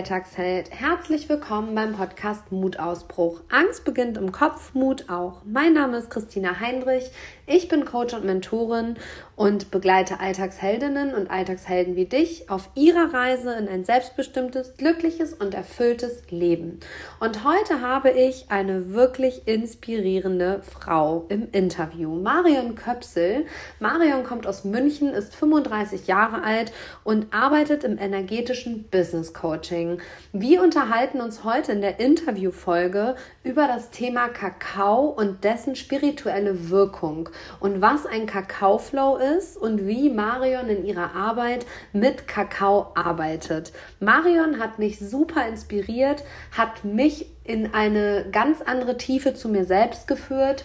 Alltagsheld. Herzlich willkommen beim Podcast Mutausbruch. Angst beginnt im Kopf, Mut auch. Mein Name ist Christina Heinrich. Ich bin Coach und Mentorin und begleite Alltagsheldinnen und Alltagshelden wie dich auf ihrer Reise in ein selbstbestimmtes, glückliches und erfülltes Leben. Und heute habe ich eine wirklich inspirierende Frau im Interview, Marion Köpsel. Marion kommt aus München, ist 35 Jahre alt und arbeitet im energetischen Business Coaching. Wir unterhalten uns heute in der Interviewfolge über das Thema Kakao und dessen spirituelle Wirkung und was ein Kakaoflow ist und wie Marion in ihrer Arbeit mit Kakao arbeitet. Marion hat mich super inspiriert, hat mich in eine ganz andere Tiefe zu mir selbst geführt.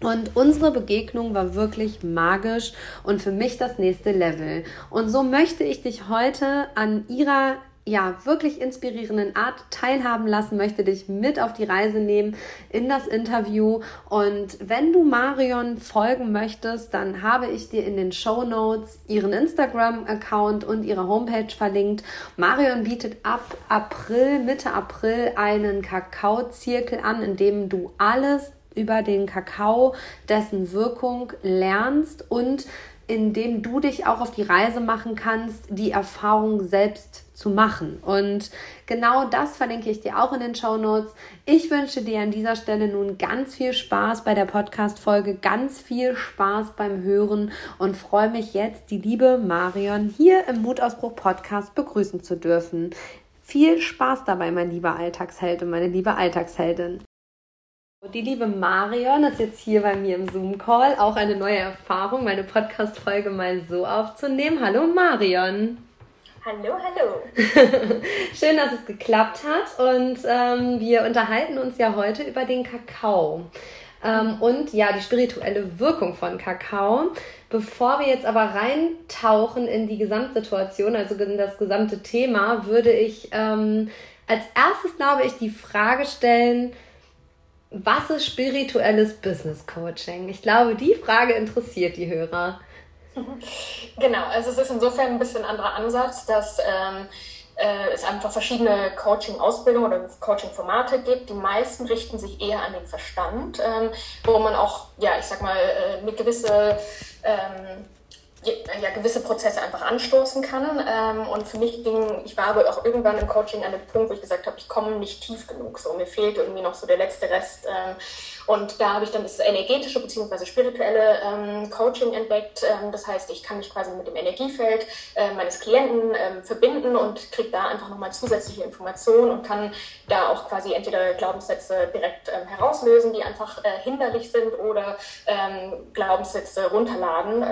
Und unsere Begegnung war wirklich magisch und für mich das nächste Level. Und so möchte ich dich heute an ihrer ja, wirklich inspirierenden Art teilhaben lassen, möchte dich mit auf die Reise nehmen in das Interview. Und wenn du Marion folgen möchtest, dann habe ich dir in den Show Notes ihren Instagram-Account und ihre Homepage verlinkt. Marion bietet ab April, Mitte April einen Kakao-Zirkel an, in dem du alles über den Kakao, dessen Wirkung lernst und indem du dich auch auf die Reise machen kannst, die Erfahrung selbst zu machen. Und genau das verlinke ich dir auch in den Show Notes. Ich wünsche dir an dieser Stelle nun ganz viel Spaß bei der Podcast-Folge, ganz viel Spaß beim Hören und freue mich jetzt, die liebe Marion hier im Mutausbruch-Podcast begrüßen zu dürfen. Viel Spaß dabei, mein lieber Alltagsheld und meine liebe Alltagsheldin. Die liebe Marion ist jetzt hier bei mir im Zoom-Call. Auch eine neue Erfahrung, meine Podcast-Folge mal so aufzunehmen. Hallo Marion. Hallo, hallo. Schön, dass es geklappt hat und ähm, wir unterhalten uns ja heute über den Kakao. Ähm, und ja, die spirituelle Wirkung von Kakao. Bevor wir jetzt aber reintauchen in die Gesamtsituation, also in das gesamte Thema, würde ich ähm, als erstes, glaube ich, die Frage stellen, was ist spirituelles Business Coaching? Ich glaube, die Frage interessiert die Hörer. Genau, also es ist insofern ein bisschen anderer Ansatz, dass ähm, äh, es einfach verschiedene Coaching-Ausbildungen oder Coaching-Formate gibt. Die meisten richten sich eher an den Verstand, ähm, wo man auch, ja, ich sag mal, äh, eine gewisse ähm, ja, gewisse Prozesse einfach anstoßen kann. Ähm, und für mich ging, ich war aber auch irgendwann im Coaching an dem Punkt, wo ich gesagt habe, ich komme nicht tief genug. So, mir fehlt irgendwie noch so der letzte Rest. Ähm, und da habe ich dann das energetische bzw. spirituelle ähm, Coaching entdeckt. Ähm, das heißt, ich kann mich quasi mit dem Energiefeld äh, meines Klienten ähm, verbinden und kriege da einfach nochmal zusätzliche Informationen und kann da auch quasi entweder Glaubenssätze direkt ähm, herauslösen, die einfach äh, hinderlich sind oder Glaubenssätze runterladen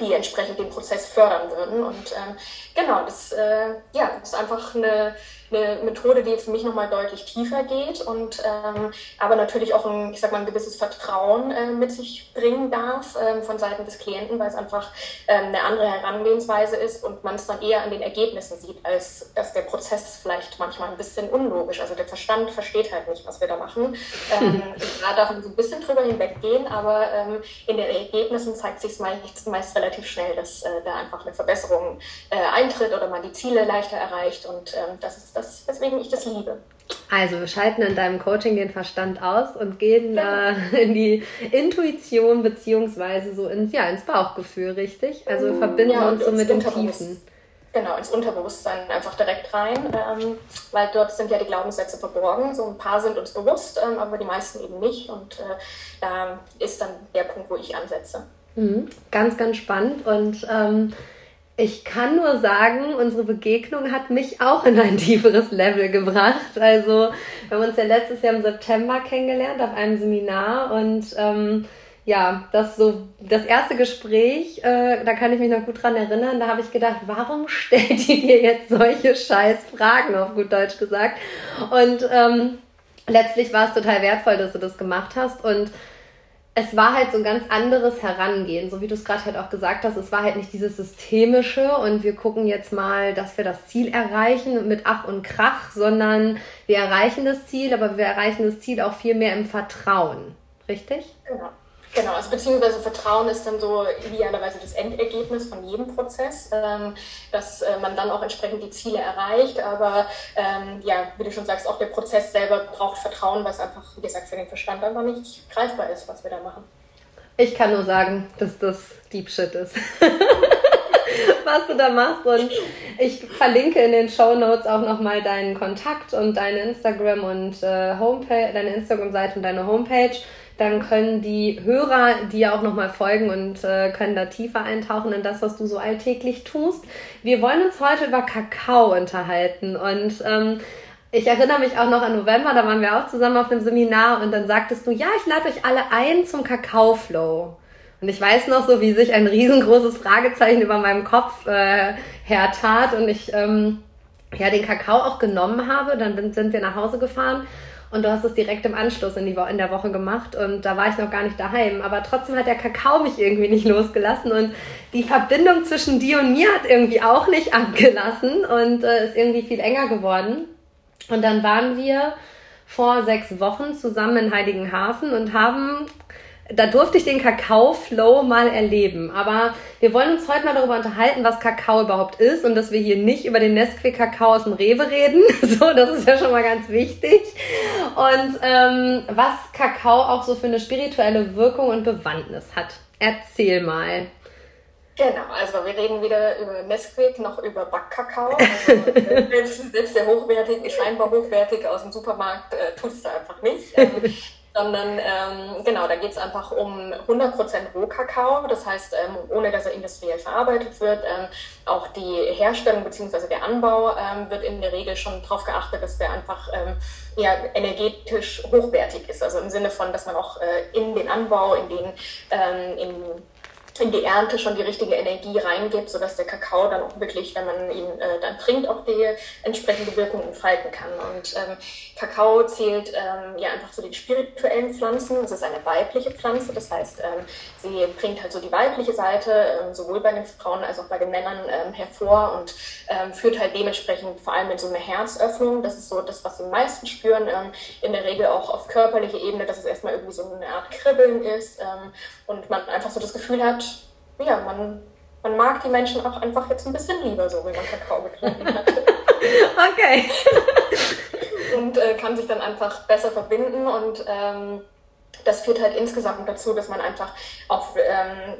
die entsprechend den Prozess fördern würden. Und ähm, genau, das, äh, ja, ist einfach eine, eine Methode, die für mich nochmal deutlich tiefer geht und ähm, aber natürlich auch ein, ich sag mal, ein gewisses Vertrauen äh, mit sich bringen darf ähm, von Seiten des Klienten, weil es einfach ähm, eine andere Herangehensweise ist und man es dann eher an den Ergebnissen sieht, als dass der Prozess vielleicht manchmal ein bisschen unlogisch. Also der Verstand versteht halt nicht, was wir da machen. Ähm, da darf man so ein bisschen drüber hinweggehen, aber ähm, in den Ergebnissen zeigt sich meist, meist relativ schnell, dass äh, da einfach eine Verbesserung äh, eintritt oder man die Ziele leichter erreicht und ähm, das ist das, weswegen ich das liebe. Also wir schalten in deinem Coaching den Verstand aus und gehen genau. äh, in die Intuition beziehungsweise so ins, ja, ins Bauchgefühl, richtig? Also wir verbinden ja, uns so mit den Tiefen. Genau, ins Unterbewusstsein einfach direkt rein, ähm, weil dort sind ja die Glaubenssätze verborgen. So ein paar sind uns bewusst, ähm, aber die meisten eben nicht. Und äh, da ist dann der Punkt, wo ich ansetze. Mhm. Ganz, ganz spannend. Und ähm, ich kann nur sagen, unsere Begegnung hat mich auch in ein tieferes Level gebracht. Also, wir haben uns ja letztes Jahr im September kennengelernt auf einem Seminar und ähm, ja, das so das erste Gespräch, äh, da kann ich mich noch gut dran erinnern. Da habe ich gedacht, warum stellt ihr dir jetzt solche scheiß Fragen, auf gut Deutsch gesagt? Und ähm, letztlich war es total wertvoll, dass du das gemacht hast und es war halt so ein ganz anderes Herangehen, so wie du es gerade halt auch gesagt hast. Es war halt nicht dieses systemische und wir gucken jetzt mal, dass wir das Ziel erreichen mit Ach und Krach, sondern wir erreichen das Ziel, aber wir erreichen das Ziel auch viel mehr im Vertrauen. Richtig? Genau. Genau, also beziehungsweise Vertrauen ist dann so idealerweise das Endergebnis von jedem Prozess, ähm, dass äh, man dann auch entsprechend die Ziele erreicht. Aber ähm, ja, wie du schon sagst, auch der Prozess selber braucht Vertrauen, was einfach, wie gesagt, für den Verstand einfach nicht greifbar ist, was wir da machen. Ich kann nur sagen, dass das Deep Shit ist. was du da machst. Und ich verlinke in den Show Notes auch nochmal deinen Kontakt und deine Instagram und äh, Homepage, deine Instagram-Seite und deine Homepage. Dann können die Hörer dir auch nochmal folgen und äh, können da tiefer eintauchen in das, was du so alltäglich tust. Wir wollen uns heute über Kakao unterhalten und ähm, ich erinnere mich auch noch an November, da waren wir auch zusammen auf einem Seminar und dann sagtest du, ja, ich lade euch alle ein zum Kakao-Flow. Und ich weiß noch so, wie sich ein riesengroßes Fragezeichen über meinem Kopf äh, hertat und ich ähm, ja den Kakao auch genommen habe. Dann sind wir nach Hause gefahren und du hast es direkt im Anschluss in, die Wo in der Woche gemacht und da war ich noch gar nicht daheim. Aber trotzdem hat der Kakao mich irgendwie nicht losgelassen und die Verbindung zwischen dir und mir hat irgendwie auch nicht abgelassen und äh, ist irgendwie viel enger geworden. Und dann waren wir vor sechs Wochen zusammen in Heiligenhafen und haben da durfte ich den Kakao-Flow mal erleben. Aber wir wollen uns heute mal darüber unterhalten, was Kakao überhaupt ist und dass wir hier nicht über den Nesquik-Kakao aus dem Rewe reden. So, das ist ja schon mal ganz wichtig. Und ähm, was Kakao auch so für eine spirituelle Wirkung und Bewandtnis hat. Erzähl mal. Genau, also wir reden weder über Nesquik noch über Backkakao. Also selbst, der hochwertig, scheinbar hochwertig aus dem Supermarkt äh, tut es einfach nicht. Ähm, sondern ähm, genau, da geht es einfach um 100% Rohkakao, das heißt, ähm, ohne dass er industriell verarbeitet wird. Ähm, auch die Herstellung bzw. der Anbau ähm, wird in der Regel schon darauf geachtet, dass der einfach ähm, ja, energetisch hochwertig ist. Also im Sinne von, dass man auch äh, in den Anbau, in den ähm, in in die Ernte schon die richtige Energie reingibt, sodass der Kakao dann auch wirklich, wenn man ihn äh, dann trinkt, auch die entsprechende Wirkung entfalten kann. Und ähm, Kakao zählt ähm, ja einfach zu den spirituellen Pflanzen. Es ist eine weibliche Pflanze, das heißt, ähm, sie bringt halt so die weibliche Seite ähm, sowohl bei den Frauen als auch bei den Männern ähm, hervor und ähm, führt halt dementsprechend vor allem in so eine Herzöffnung. Das ist so das, was die meisten spüren. Ähm, in der Regel auch auf körperlicher Ebene, dass es erstmal irgendwie so eine Art Kribbeln ist ähm, und man einfach so das Gefühl hat, ja, man, man mag die Menschen auch einfach jetzt ein bisschen lieber, so wie man Kakao getrunken hat. okay. und äh, kann sich dann einfach besser verbinden und ähm, das führt halt insgesamt dazu, dass man einfach auf ähm,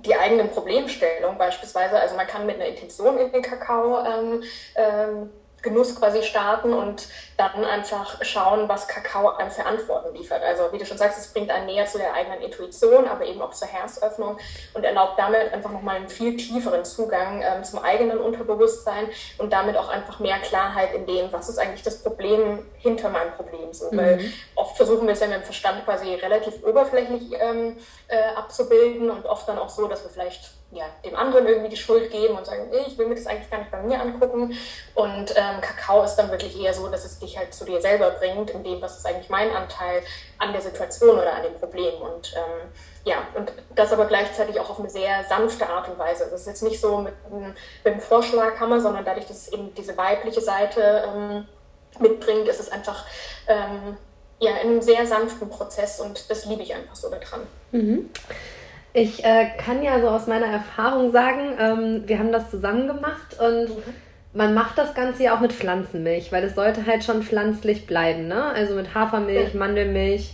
die eigenen Problemstellungen beispielsweise, also man kann mit einer Intention in den Kakao ähm, ähm, Genuss quasi starten und dann einfach schauen, was Kakao einem für Antworten liefert. Also wie du schon sagst, es bringt einen näher zu der eigenen Intuition, aber eben auch zur Herzöffnung und erlaubt damit einfach nochmal einen viel tieferen Zugang ähm, zum eigenen Unterbewusstsein und damit auch einfach mehr Klarheit in dem, was ist eigentlich das Problem hinter meinem Problem. So, mhm. Weil oft versuchen wir es ja mit dem Verstand quasi relativ oberflächlich ähm, äh, abzubilden und oft dann auch so, dass wir vielleicht ja, dem anderen irgendwie die Schuld geben und sagen, ich will mir das eigentlich gar nicht bei mir angucken. Und ähm, Kakao ist dann wirklich eher so, dass es dich halt zu dir selber bringt, in dem, was ist eigentlich mein Anteil an der Situation oder an dem Problem. Und ähm, ja, und das aber gleichzeitig auch auf eine sehr sanfte Art und Weise. Das ist jetzt nicht so mit, mit einem Vorschlaghammer, sondern dadurch, dass es eben diese weibliche Seite ähm, mitbringt, ist es einfach ähm, ja, in einem sehr sanften Prozess und das liebe ich einfach so daran. Mhm. Ich äh, kann ja so aus meiner Erfahrung sagen, ähm, wir haben das zusammen gemacht und man macht das Ganze ja auch mit Pflanzenmilch, weil es sollte halt schon pflanzlich bleiben, ne? Also mit Hafermilch. Mandelmilch.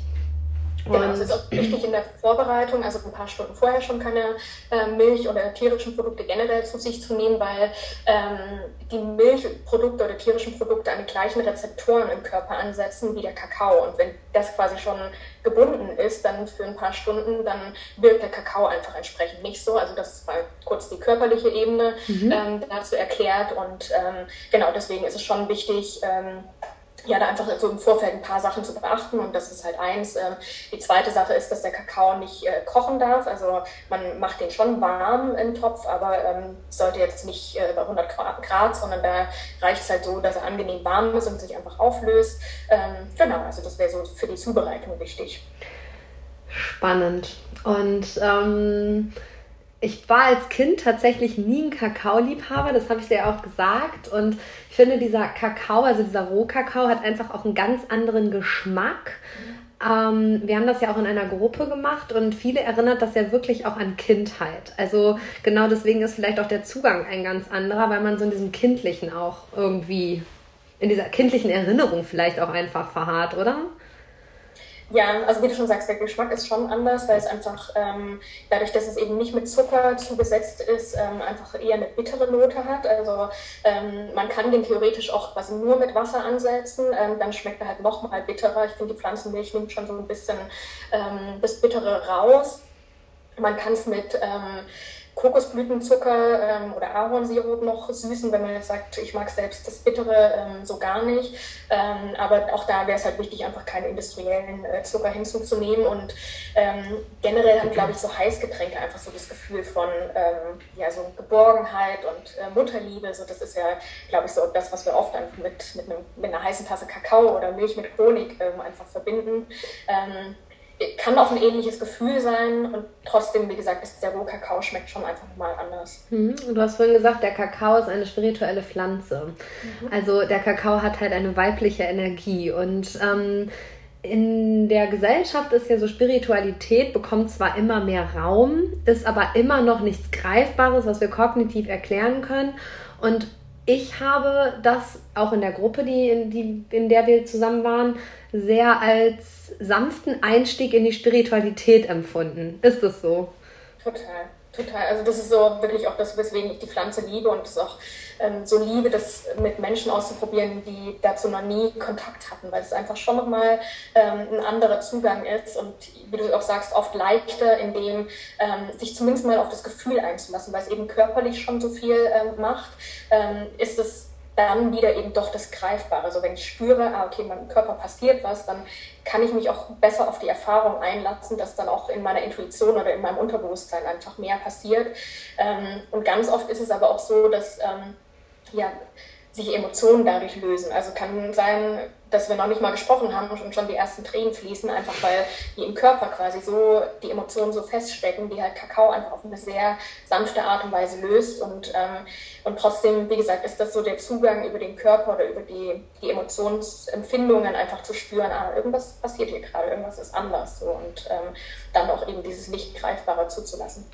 Genau, es ist auch wichtig in der Vorbereitung, also ein paar Stunden vorher schon keine äh, Milch oder tierischen Produkte generell zu sich zu nehmen, weil ähm, die Milchprodukte oder tierischen Produkte an die gleichen Rezeptoren im Körper ansetzen wie der Kakao. Und wenn das quasi schon gebunden ist, dann für ein paar Stunden, dann wirkt der Kakao einfach entsprechend nicht so. Also das mal kurz die körperliche Ebene mhm. ähm, dazu erklärt. Und ähm, genau deswegen ist es schon wichtig, ähm, ja, da einfach so im Vorfeld ein paar Sachen zu beachten und das ist halt eins. Ähm, die zweite Sache ist, dass der Kakao nicht äh, kochen darf. Also man macht den schon warm im Topf, aber ähm, sollte jetzt nicht äh, bei 100 Grad, sondern da reicht es halt so, dass er angenehm warm ist und sich einfach auflöst. Ähm, genau, also das wäre so für die Zubereitung wichtig. Spannend. Und ähm, ich war als Kind tatsächlich nie ein Kakaoliebhaber, das habe ich dir auch gesagt. Und ich finde, dieser Kakao, also dieser Rohkakao, hat einfach auch einen ganz anderen Geschmack ähm, wir haben das ja auch in einer Gruppe gemacht und viele erinnert das ja wirklich auch an Kindheit. Also genau deswegen ist vielleicht auch der Zugang ein ganz anderer, weil man so in diesem Kindlichen auch irgendwie, in dieser kindlichen Erinnerung vielleicht auch einfach verharrt, oder? Ja, also wie du schon sagst, der Geschmack ist schon anders, weil es einfach ähm, dadurch, dass es eben nicht mit Zucker zugesetzt ist, ähm, einfach eher eine bittere Note hat. Also ähm, man kann den theoretisch auch quasi nur mit Wasser ansetzen, ähm, dann schmeckt er halt noch mal bitterer. Ich finde, die Pflanzenmilch nimmt schon so ein bisschen ähm, das Bittere raus. Man kann es mit ähm, Kokosblütenzucker ähm, oder Ahornsirup noch süßen, wenn man jetzt sagt, ich mag selbst das Bittere ähm, so gar nicht. Ähm, aber auch da wäre es halt wichtig, einfach keinen industriellen äh, Zucker hinzuzunehmen. Und ähm, generell haben, glaube ich, so Heißgetränke einfach so das Gefühl von ähm, ja, so Geborgenheit und äh, Mutterliebe. So, das ist ja, glaube ich, so das, was wir oft einfach mit, mit, einem, mit einer heißen Tasse Kakao oder Milch mit Honig ähm, einfach verbinden kann auch ein ähnliches Gefühl sein und trotzdem, wie gesagt, ist der Rohkakao schmeckt schon einfach mal anders. Mhm. Du hast vorhin gesagt, der Kakao ist eine spirituelle Pflanze. Mhm. Also der Kakao hat halt eine weibliche Energie und ähm, in der Gesellschaft ist ja so, Spiritualität bekommt zwar immer mehr Raum, ist aber immer noch nichts Greifbares, was wir kognitiv erklären können. Und ich habe das auch in der Gruppe, die, die, in der wir zusammen waren, sehr als sanften Einstieg in die Spiritualität empfunden. Ist das so? Total, total. Also das ist so wirklich auch das, weswegen ich die Pflanze liebe und es auch ähm, so liebe, das mit Menschen auszuprobieren, die dazu noch nie Kontakt hatten, weil es einfach schon nochmal ähm, ein anderer Zugang ist und wie du auch sagst, oft leichter, in dem ähm, sich zumindest mal auf das Gefühl einzulassen, weil es eben körperlich schon so viel ähm, macht, ähm, ist es dann wieder eben doch das Greifbare. Also wenn ich spüre, ah, okay, meinem Körper passiert was, dann kann ich mich auch besser auf die Erfahrung einlassen, dass dann auch in meiner Intuition oder in meinem Unterbewusstsein einfach mehr passiert. Ähm, und ganz oft ist es aber auch so, dass ähm, ja, sich Emotionen dadurch lösen. Also kann sein, dass wir noch nicht mal gesprochen haben und schon die ersten Tränen fließen, einfach weil die im Körper quasi so die Emotionen so feststecken, die halt Kakao einfach auf eine sehr sanfte Art und Weise löst. Und, ähm, und trotzdem, wie gesagt, ist das so der Zugang über den Körper oder über die, die Emotionsempfindungen einfach zu spüren, ah, irgendwas passiert hier gerade, irgendwas ist anders. So, und ähm, dann auch eben dieses nicht greifbare zuzulassen.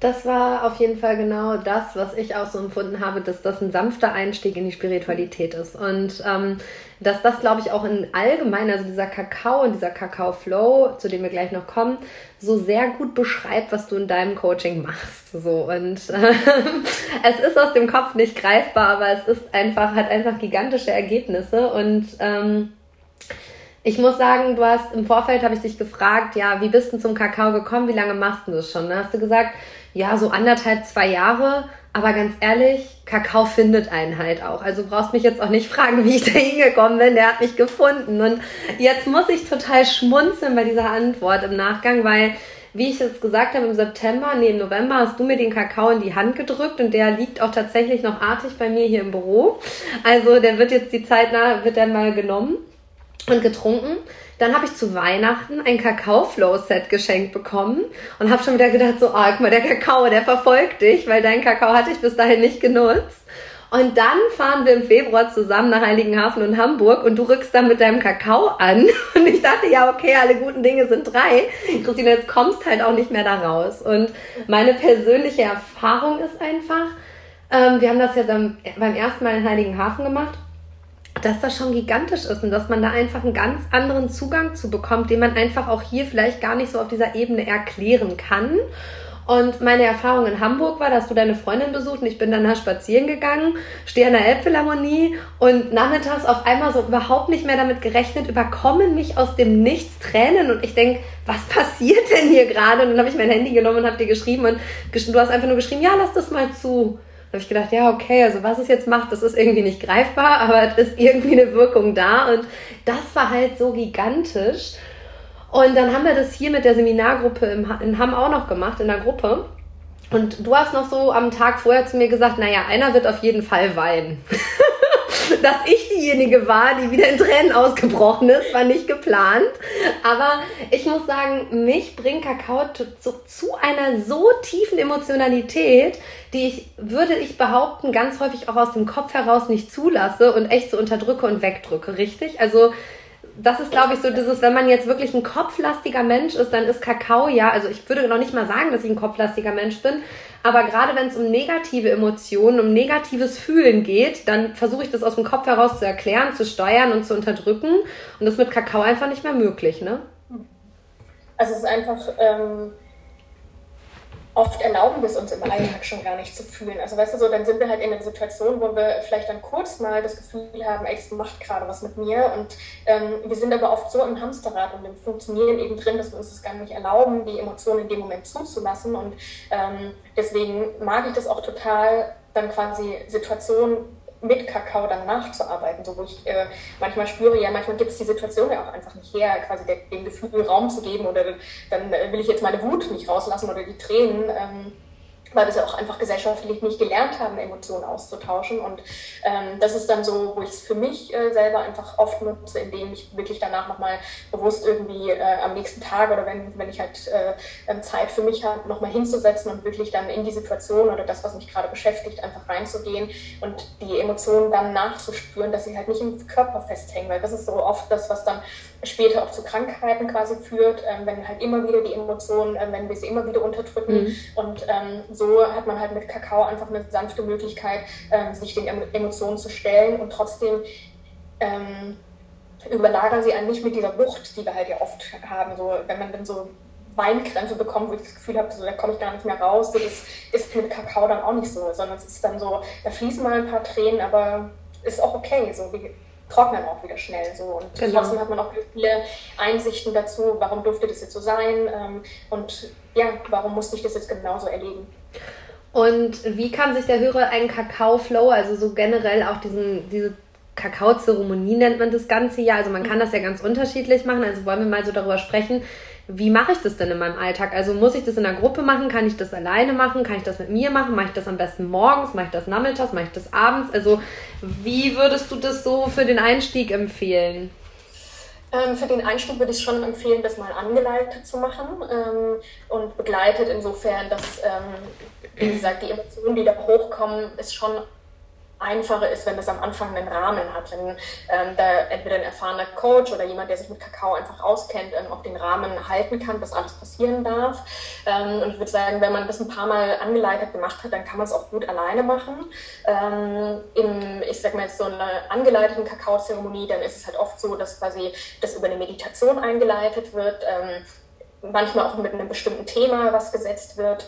Das war auf jeden Fall genau das, was ich auch so empfunden habe, dass das ein sanfter Einstieg in die Spiritualität ist. Und ähm, dass das, glaube ich, auch in allgemein, also dieser Kakao und dieser Kakao-Flow, zu dem wir gleich noch kommen, so sehr gut beschreibt, was du in deinem Coaching machst. So und äh, es ist aus dem Kopf nicht greifbar, aber es ist einfach, hat einfach gigantische Ergebnisse und ähm, ich muss sagen, du hast im Vorfeld habe ich dich gefragt, ja, wie bist du zum Kakao gekommen? Wie lange machst du das schon? Da hast du gesagt, ja, so anderthalb, zwei Jahre. Aber ganz ehrlich, Kakao findet einen halt auch. Also brauchst mich jetzt auch nicht fragen, wie ich da hingekommen bin. Der hat mich gefunden. Und jetzt muss ich total schmunzeln bei dieser Antwort im Nachgang, weil, wie ich es gesagt habe, im September, nee, im November hast du mir den Kakao in die Hand gedrückt und der liegt auch tatsächlich noch artig bei mir hier im Büro. Also der wird jetzt die Zeit nach, wird dann mal genommen und getrunken. Dann habe ich zu Weihnachten ein Kakao-Flow-Set geschenkt bekommen und habe schon wieder gedacht, so, oh, guck mal, der Kakao, der verfolgt dich, weil dein Kakao hatte ich bis dahin nicht genutzt. Und dann fahren wir im Februar zusammen nach Heiligenhafen und Hamburg und du rückst dann mit deinem Kakao an. Und ich dachte, ja, okay, alle guten Dinge sind drei. Christine, jetzt kommst halt auch nicht mehr da raus. Und meine persönliche Erfahrung ist einfach, ähm, wir haben das ja dann beim ersten Mal in Heiligenhafen gemacht dass das schon gigantisch ist und dass man da einfach einen ganz anderen Zugang zu bekommt, den man einfach auch hier vielleicht gar nicht so auf dieser Ebene erklären kann. Und meine Erfahrung in Hamburg war, dass du deine Freundin besucht und ich bin dann da spazieren gegangen, stehe an der Elbphilharmonie und nachmittags auf einmal so überhaupt nicht mehr damit gerechnet, überkommen mich aus dem Nichts Tränen und ich denke, was passiert denn hier gerade? Und dann habe ich mein Handy genommen und habe dir geschrieben und du hast einfach nur geschrieben, ja, lass das mal zu. Habe ich gedacht, ja, okay, also was es jetzt macht, das ist irgendwie nicht greifbar, aber es ist irgendwie eine Wirkung da. Und das war halt so gigantisch. Und dann haben wir das hier mit der Seminargruppe in Hamm auch noch gemacht, in der Gruppe. Und du hast noch so am Tag vorher zu mir gesagt, naja, einer wird auf jeden Fall weinen. dass ich diejenige war, die wieder in Tränen ausgebrochen ist, war nicht geplant. Aber ich muss sagen, mich bringt Kakao zu, zu einer so tiefen Emotionalität, die ich, würde ich behaupten, ganz häufig auch aus dem Kopf heraus nicht zulasse und echt so unterdrücke und wegdrücke, richtig? Also das ist, glaube ich, so dieses, wenn man jetzt wirklich ein kopflastiger Mensch ist, dann ist Kakao ja, also ich würde noch nicht mal sagen, dass ich ein kopflastiger Mensch bin, aber gerade wenn es um negative Emotionen, um negatives Fühlen geht, dann versuche ich das aus dem Kopf heraus zu erklären, zu steuern und zu unterdrücken. Und das ist mit Kakao einfach nicht mehr möglich, ne? Also es ist einfach, ähm, oft erlauben wir es uns im Alltag schon gar nicht zu fühlen. Also weißt du so, dann sind wir halt in einer Situation, wo wir vielleicht dann kurz mal das Gefühl haben, ey, es macht gerade was mit mir. Und ähm, wir sind aber oft so im Hamsterrad und im Funktionieren eben drin, dass wir uns das gar nicht erlauben, die Emotionen in dem Moment zuzulassen. Und ähm, deswegen mag ich das auch total, dann quasi Situationen mit Kakao dann nachzuarbeiten, so wo ich äh, manchmal spüre, ja, manchmal gibt es die Situation ja auch einfach nicht her, quasi dem Gefühl Raum zu geben oder dann äh, will ich jetzt meine Wut nicht rauslassen oder die Tränen. Ähm, weil wir es ja auch einfach gesellschaftlich nicht gelernt haben, Emotionen auszutauschen. Und ähm, das ist dann so, wo ich es für mich äh, selber einfach oft nutze, indem ich wirklich danach nochmal bewusst irgendwie äh, am nächsten Tag oder wenn, wenn ich halt äh, ähm, Zeit für mich habe, nochmal hinzusetzen und wirklich dann in die Situation oder das, was mich gerade beschäftigt, einfach reinzugehen und die Emotionen dann nachzuspüren, dass sie halt nicht im Körper festhängen, weil das ist so oft das, was dann später auch zu Krankheiten quasi führt, ähm, wenn halt immer wieder die Emotionen, äh, wenn wir sie immer wieder unterdrücken. Mhm. Und ähm, so hat man halt mit Kakao einfach eine sanfte Möglichkeit, ähm, sich den Emotionen zu stellen und trotzdem ähm, überlagern sie einen nicht mit dieser Wucht, die wir halt ja oft haben. So, wenn man dann so Weinkrämpfe bekommt, wo ich das Gefühl habe, so, da komme ich gar nicht mehr raus. So, das ist mit Kakao dann auch nicht so, sondern es ist dann so, da fließen mal ein paar Tränen, aber ist auch okay. So, wie, trocknen auch wieder schnell so. Und genau. trotzdem hat man auch viele Einsichten dazu, warum durfte das jetzt so sein ähm, und ja, warum musste ich das jetzt genauso erleben. Und wie kann sich der Hörer einen Kakao-Flow, also so generell auch diesen, diese Kakao-Zeremonie nennt man das Ganze ja, also man kann das ja ganz unterschiedlich machen, also wollen wir mal so darüber sprechen, wie mache ich das denn in meinem Alltag? Also muss ich das in der Gruppe machen? Kann ich das alleine machen? Kann ich das mit mir machen? Mache ich das am besten morgens? Mache ich das nachmittags? Mache ich das abends? Also wie würdest du das so für den Einstieg empfehlen? Ähm, für den Einstieg würde ich schon empfehlen, das mal angeleitet zu machen ähm, und begleitet insofern, dass, ähm, wie gesagt, die Emotionen, die da hochkommen, ist schon einfacher ist, wenn das am Anfang einen Rahmen hat, wenn ähm, da entweder ein erfahrener Coach oder jemand, der sich mit Kakao einfach auskennt, ähm, auch den Rahmen halten kann, dass alles passieren darf. Ähm, und ich würde sagen, wenn man das ein paar Mal angeleitet gemacht hat, dann kann man es auch gut alleine machen. Ähm, Im, ich sag mal jetzt so einer angeleiteten Kakaozeremonie, dann ist es halt oft so, dass quasi das über eine Meditation eingeleitet wird, ähm, manchmal auch mit einem bestimmten Thema, was gesetzt wird.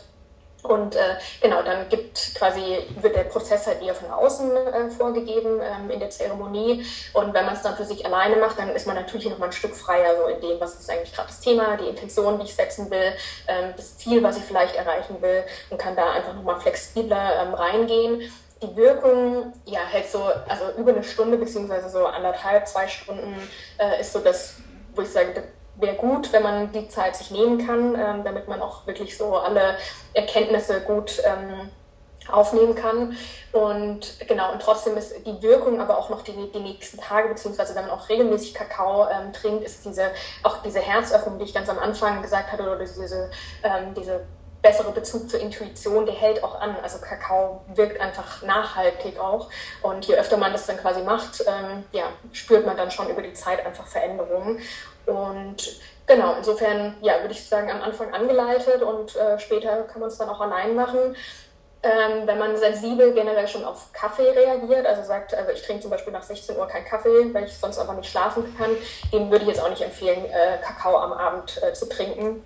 Und äh, genau, dann gibt quasi, wird der Prozess halt eher von außen äh, vorgegeben ähm, in der Zeremonie. Und wenn man es dann für sich alleine macht, dann ist man natürlich noch mal ein Stück freier so in dem, was ist eigentlich gerade das Thema, die Intention, die ich setzen will, ähm, das Ziel, was ich vielleicht erreichen will und kann da einfach noch mal flexibler ähm, reingehen. Die Wirkung, ja, hält so, also über eine Stunde beziehungsweise so anderthalb, zwei Stunden äh, ist so das, wo ich sage, wäre gut, wenn man die Zeit sich nehmen kann, ähm, damit man auch wirklich so alle Erkenntnisse gut ähm, aufnehmen kann. Und genau, und trotzdem ist die Wirkung aber auch noch die, die nächsten Tage, beziehungsweise wenn man auch regelmäßig Kakao ähm, trinkt, ist diese, auch diese Herzöffnung, die ich ganz am Anfang gesagt hatte, oder diese, ähm, diese bessere Bezug zur Intuition, der hält auch an. Also Kakao wirkt einfach nachhaltig auch. Und je öfter man das dann quasi macht, ähm, ja, spürt man dann schon über die Zeit einfach Veränderungen. Und genau, insofern, ja, würde ich sagen, am Anfang angeleitet und äh, später kann man es dann auch allein machen. Ähm, wenn man sensibel generell schon auf Kaffee reagiert, also sagt, also ich trinke zum Beispiel nach 16 Uhr keinen Kaffee, weil ich sonst einfach nicht schlafen kann, dem würde ich jetzt auch nicht empfehlen, äh, Kakao am Abend äh, zu trinken,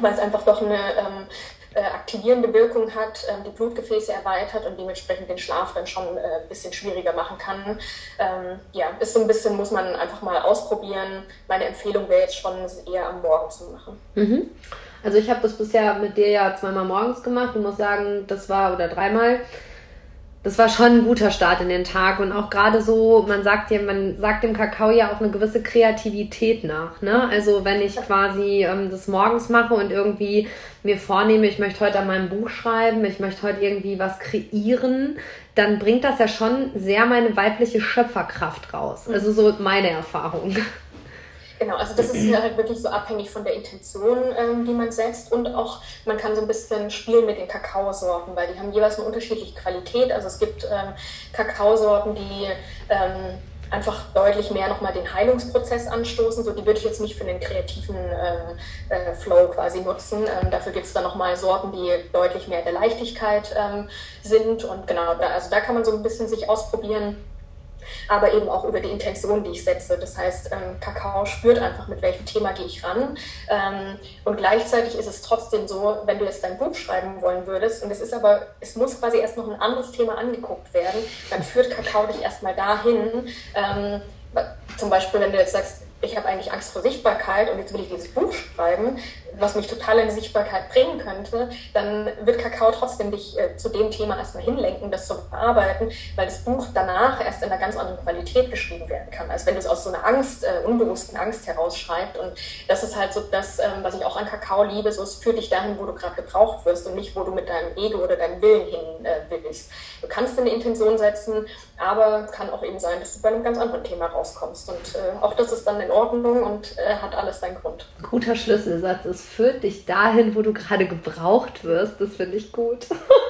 weil es einfach doch eine ähm, äh, aktivierende Wirkung hat, ähm, die Blutgefäße erweitert und dementsprechend den Schlaf dann schon äh, ein bisschen schwieriger machen kann. Ähm, ja, ist so ein bisschen, muss man einfach mal ausprobieren. Meine Empfehlung wäre jetzt schon, es eher am Morgen zu machen. Mhm. Also ich habe das bisher mit dir ja zweimal morgens gemacht und muss sagen, das war, oder dreimal, das war schon ein guter Start in den Tag und auch gerade so, man sagt ja, man sagt dem Kakao ja auch eine gewisse Kreativität nach. Ne? Also wenn ich quasi ähm, das morgens mache und irgendwie mir vornehme, ich möchte heute an meinem Buch schreiben, ich möchte heute irgendwie was kreieren, dann bringt das ja schon sehr meine weibliche Schöpferkraft raus. Also so meine Erfahrung. Genau, also das ist ja halt wirklich so abhängig von der Intention, ähm, die man setzt und auch man kann so ein bisschen spielen mit den Kakaosorten, weil die haben jeweils eine unterschiedliche Qualität. Also es gibt ähm, Kakaosorten, die ähm, einfach deutlich mehr nochmal den Heilungsprozess anstoßen. So, die würde ich jetzt nicht für den kreativen äh, äh, Flow quasi nutzen. Ähm, dafür gibt es dann nochmal Sorten, die deutlich mehr der Leichtigkeit ähm, sind. Und genau, da, also da kann man so ein bisschen sich ausprobieren aber eben auch über die Intention, die ich setze. Das heißt, ähm, Kakao spürt einfach, mit welchem Thema gehe ich ran. Ähm, und gleichzeitig ist es trotzdem so, wenn du jetzt dein Buch schreiben wollen würdest, und es ist aber, es muss quasi erst noch ein anderes Thema angeguckt werden, dann führt Kakao dich erstmal dahin. Ähm, zum Beispiel, wenn du jetzt sagst, ich habe eigentlich Angst vor Sichtbarkeit und jetzt will ich dieses Buch schreiben, was mich total in Sichtbarkeit bringen könnte, dann wird Kakao trotzdem dich äh, zu dem Thema erstmal hinlenken, das zu bearbeiten, weil das Buch danach erst in einer ganz anderen Qualität geschrieben werden kann, als wenn du es aus so einer Angst, äh, unbewussten Angst herausschreibst. Und das ist halt so das, ähm, was ich auch an Kakao liebe, so es führt dich dahin, wo du gerade gebraucht wirst und nicht, wo du mit deinem Ego oder deinem Willen hin äh, willst. Du kannst eine Intention setzen, aber kann auch eben sein, dass du bei einem ganz anderen Thema rauskommst. Und äh, auch das ist dann in Ordnung und äh, hat alles seinen Grund. Guter Schlüsselsatz ist führt dich dahin, wo du gerade gebraucht wirst. Das finde ich gut.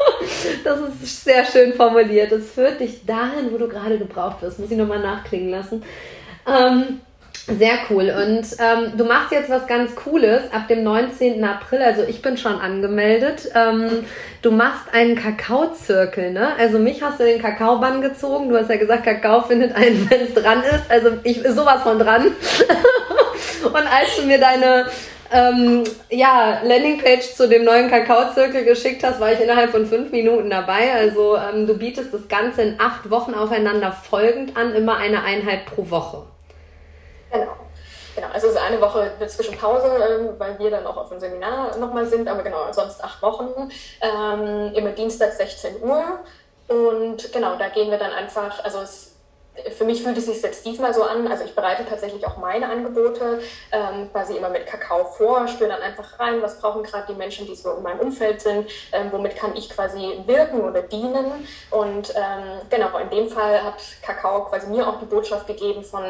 das ist sehr schön formuliert. Es führt dich dahin, wo du gerade gebraucht wirst. Muss ich nochmal nachklingen lassen. Ähm, sehr cool. Und ähm, du machst jetzt was ganz Cooles ab dem 19. April. Also ich bin schon angemeldet. Ähm, du machst einen Kakaozirkel, ne? Also mich hast du den Kakaobann gezogen. Du hast ja gesagt, Kakao findet einen, wenn es dran ist. Also ich sowas von dran. Und als du mir deine ähm, ja, Landingpage zu dem neuen Kakaozirkel geschickt hast, war ich innerhalb von fünf Minuten dabei. Also ähm, du bietest das Ganze in acht Wochen aufeinander folgend an, immer eine Einheit pro Woche. Genau. Genau, also es ist eine Woche zwischen Pause, ähm, weil wir dann auch auf dem Seminar nochmal sind, aber genau, sonst acht Wochen, ähm, immer Dienstag 16 Uhr. Und genau, da gehen wir dann einfach, also es für mich fühlt es sich jetzt diesmal so an, also ich bereite tatsächlich auch meine Angebote ähm, quasi immer mit Kakao vor, spüre dann einfach rein, was brauchen gerade die Menschen, die so in meinem Umfeld sind, ähm, womit kann ich quasi wirken oder dienen. Und ähm, genau, in dem Fall hat Kakao quasi mir auch die Botschaft gegeben von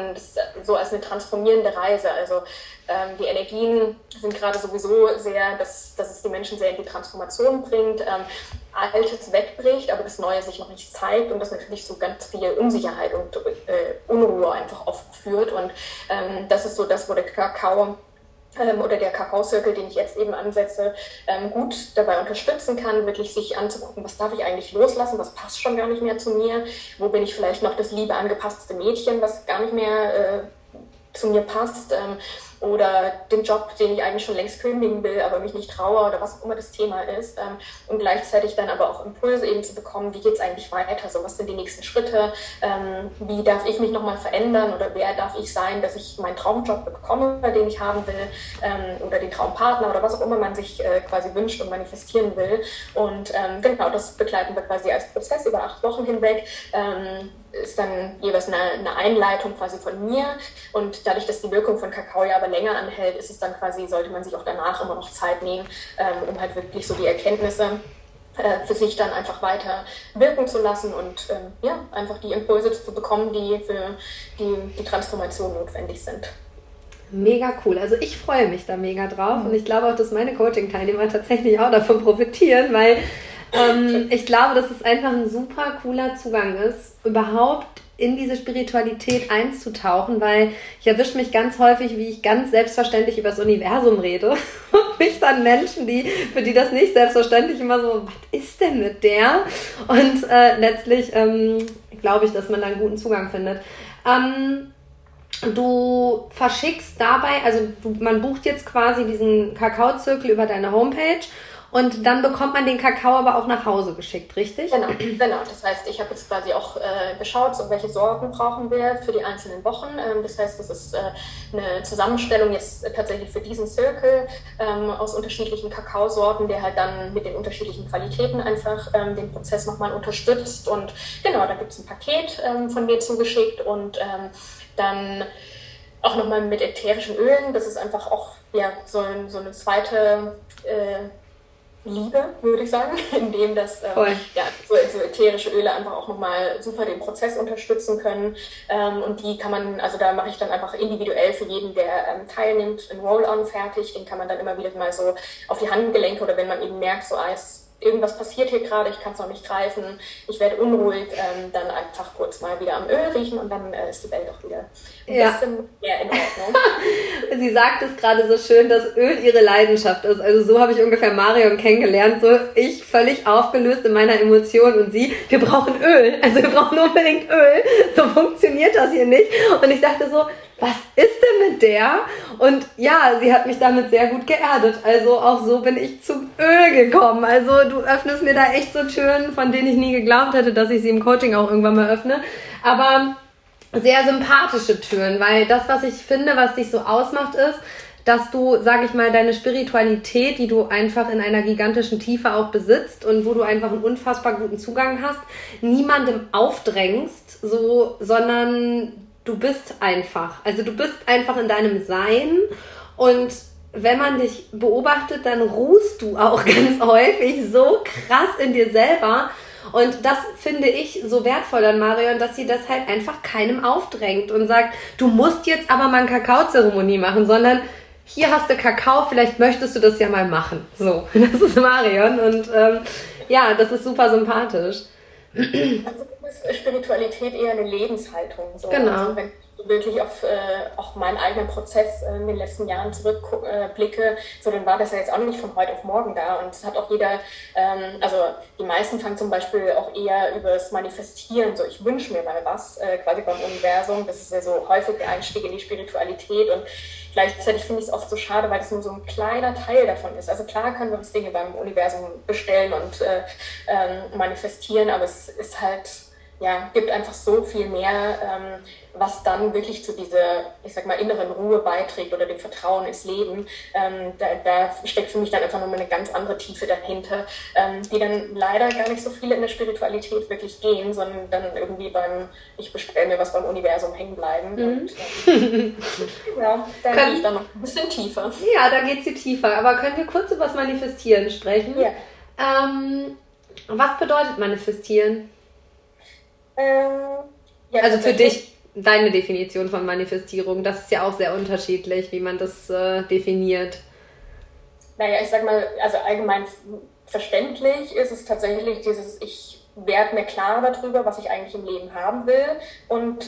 so als eine transformierende Reise. Also ähm, die Energien sind gerade sowieso sehr, dass, dass es die Menschen sehr in die Transformation bringt. Ähm, Altes wegbricht, aber das Neue sich noch nicht zeigt und das natürlich so ganz viel Unsicherheit und äh, Unruhe einfach oft führt. Und ähm, das ist so das, wo der Kakao ähm, oder der Kakaozirkel, den ich jetzt eben ansetze, ähm, gut dabei unterstützen kann, wirklich sich anzugucken, was darf ich eigentlich loslassen, was passt schon gar nicht mehr zu mir, wo bin ich vielleicht noch das liebe angepasste Mädchen, was gar nicht mehr äh, zu mir passt. Ähm, oder den Job, den ich eigentlich schon längst kündigen will, aber mich nicht traue oder was auch immer das Thema ist. Ähm, und gleichzeitig dann aber auch Impulse eben zu bekommen, wie geht es eigentlich weiter, so was sind die nächsten Schritte, ähm, wie darf ich mich nochmal verändern oder wer darf ich sein, dass ich meinen Traumjob bekomme, den ich haben will ähm, oder den Traumpartner oder was auch immer man sich äh, quasi wünscht und manifestieren will. Und genau, das begleiten wir quasi als Prozess über acht Wochen hinweg ist dann jeweils eine, eine, Einleitung quasi von mir. Und dadurch, dass die Wirkung von Kakao ja aber länger anhält, ist es dann quasi, sollte man sich auch danach immer noch Zeit nehmen, ähm, um halt wirklich so die Erkenntnisse äh, für sich dann einfach weiter wirken zu lassen und ähm, ja, einfach die Impulse zu bekommen, die für die, die Transformation notwendig sind. Mega cool. Also ich freue mich da mega drauf mhm. und ich glaube auch, dass meine Coaching-Teilnehmer tatsächlich auch davon profitieren, weil ähm, ich glaube, dass es einfach ein super cooler Zugang ist, überhaupt in diese Spiritualität einzutauchen, weil ich erwische mich ganz häufig, wie ich ganz selbstverständlich über das Universum rede. Und mich dann Menschen, die, für die das nicht selbstverständlich immer so, was ist denn mit der? Und äh, letztlich ähm, glaube ich, dass man da einen guten Zugang findet. Ähm, du verschickst dabei, also du, man bucht jetzt quasi diesen Kakaozirkel über deine Homepage und dann bekommt man den Kakao aber auch nach Hause geschickt, richtig? Genau, genau. Das heißt, ich habe jetzt quasi auch äh, geschaut, so welche Sorten brauchen wir für die einzelnen Wochen. Ähm, das heißt, das ist äh, eine Zusammenstellung jetzt tatsächlich für diesen Circle ähm, aus unterschiedlichen Kakaosorten, der halt dann mit den unterschiedlichen Qualitäten einfach ähm, den Prozess nochmal unterstützt. Und genau, da gibt es ein Paket ähm, von mir zugeschickt und ähm, dann auch nochmal mit ätherischen Ölen. Das ist einfach auch ja, so, so eine zweite äh, Liebe, würde ich sagen, indem das ähm, ja, so, so, ätherische Öle einfach auch nochmal super den Prozess unterstützen können. Ähm, und die kann man, also da mache ich dann einfach individuell für jeden, der ähm, teilnimmt, ein Roll-On fertig. Den kann man dann immer wieder mal so auf die Handgelenke oder wenn man eben merkt, so als irgendwas passiert hier gerade, ich kann es noch nicht greifen, ich werde unruhig, ähm, dann einfach kurz mal wieder am Öl riechen und dann äh, ist die Welt auch wieder ein ja. bisschen mehr in Ordnung. Sie sagt es gerade so schön, dass Öl ihre Leidenschaft ist. Also so habe ich ungefähr Marion kennengelernt. So ich völlig aufgelöst in meiner Emotion und sie, wir brauchen Öl. Also wir brauchen unbedingt Öl. So funktioniert das hier nicht. Und ich dachte so, was ist denn mit der? Und ja, sie hat mich damit sehr gut geerdet. Also auch so bin ich zum Öl gekommen. Also du öffnest mir da echt so Türen, von denen ich nie geglaubt hätte, dass ich sie im Coaching auch irgendwann mal öffne. Aber sehr sympathische Türen, weil das, was ich finde, was dich so ausmacht, ist, dass du, sag ich mal, deine Spiritualität, die du einfach in einer gigantischen Tiefe auch besitzt und wo du einfach einen unfassbar guten Zugang hast, niemandem aufdrängst, so, sondern du bist einfach. Also du bist einfach in deinem Sein und wenn man dich beobachtet, dann ruhst du auch ganz häufig so krass in dir selber. Und das finde ich so wertvoll an Marion, dass sie das halt einfach keinem aufdrängt und sagt, du musst jetzt aber mal eine Kakaozeremonie machen, sondern hier hast du Kakao, vielleicht möchtest du das ja mal machen. So, das ist Marion und ähm, ja, das ist super sympathisch. Also ist Spiritualität eher eine Lebenshaltung. So. Genau. Also wenn wirklich auf äh, auch meinen eigenen Prozess äh, in den letzten Jahren zurückblicke, äh, so dann war das ja jetzt auch nicht von heute auf morgen da. Und es hat auch jeder, ähm, also die meisten fangen zum Beispiel auch eher über das Manifestieren, so ich wünsche mir mal was, äh, quasi beim Universum. Das ist ja so häufig der Einstieg in die Spiritualität und Gleichzeitig finde ich es oft so schade, weil es nur so ein kleiner Teil davon ist. Also klar können wir uns Dinge beim Universum bestellen und äh, ähm, manifestieren, aber es ist halt ja, gibt einfach so viel mehr, ähm, was dann wirklich zu dieser, ich sag mal, inneren Ruhe beiträgt oder dem Vertrauen ins Leben. Ähm, da, da, steckt für mich dann einfach nochmal eine ganz andere Tiefe dahinter, ähm, die dann leider gar nicht so viele in der Spiritualität wirklich gehen, sondern dann irgendwie beim, ich bestelle mir was beim Universum hängen bleiben. Mhm. Und, ähm, ja, da ich dann noch ein bisschen tiefer. Ja, da geht sie tiefer. Aber können wir kurz über das Manifestieren sprechen? Ja. Ähm, was bedeutet Manifestieren? Ähm, ja, also für dich deine Definition von Manifestierung, das ist ja auch sehr unterschiedlich, wie man das äh, definiert. Naja, ich sag mal, also allgemein verständlich ist es tatsächlich dieses, ich werde mir klar darüber, was ich eigentlich im Leben haben will und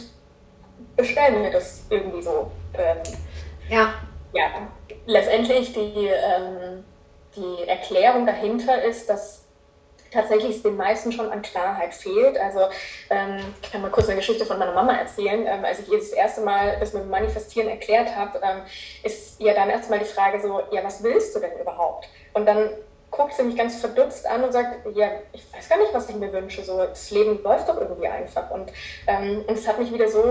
bestelle mir das irgendwie so. Ähm, ja. Ja, letztendlich die, ähm, die Erklärung dahinter ist, dass tatsächlich es den meisten schon an Klarheit fehlt. Also ähm, ich kann mal kurz eine Geschichte von meiner Mama erzählen. Ähm, als ich ihr das erste Mal das mit dem Manifestieren erklärt habe, ähm, ist ihr dann erstmal die Frage so, ja, was willst du denn überhaupt? Und dann guckt sie mich ganz verdutzt an und sagt, ja, ich weiß gar nicht, was ich mir wünsche. So, das Leben läuft doch irgendwie einfach. Und, ähm, und es hat mich wieder so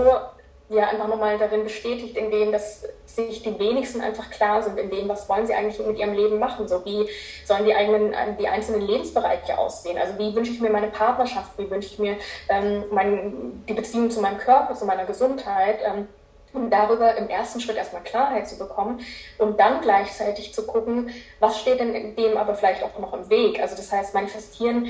ja einfach nochmal darin bestätigt, in dem, dass sich die wenigsten einfach klar sind, in dem, was wollen sie eigentlich mit ihrem Leben machen. So wie sollen die eigenen, die einzelnen Lebensbereiche aussehen? Also wie wünsche ich mir meine Partnerschaft, wie wünsche ich mir ähm, mein, die Beziehung zu meinem Körper, zu meiner Gesundheit. Ähm, um darüber im ersten Schritt erstmal Klarheit zu bekommen und dann gleichzeitig zu gucken, was steht denn dem aber vielleicht auch noch im Weg. Also das heißt, manifestieren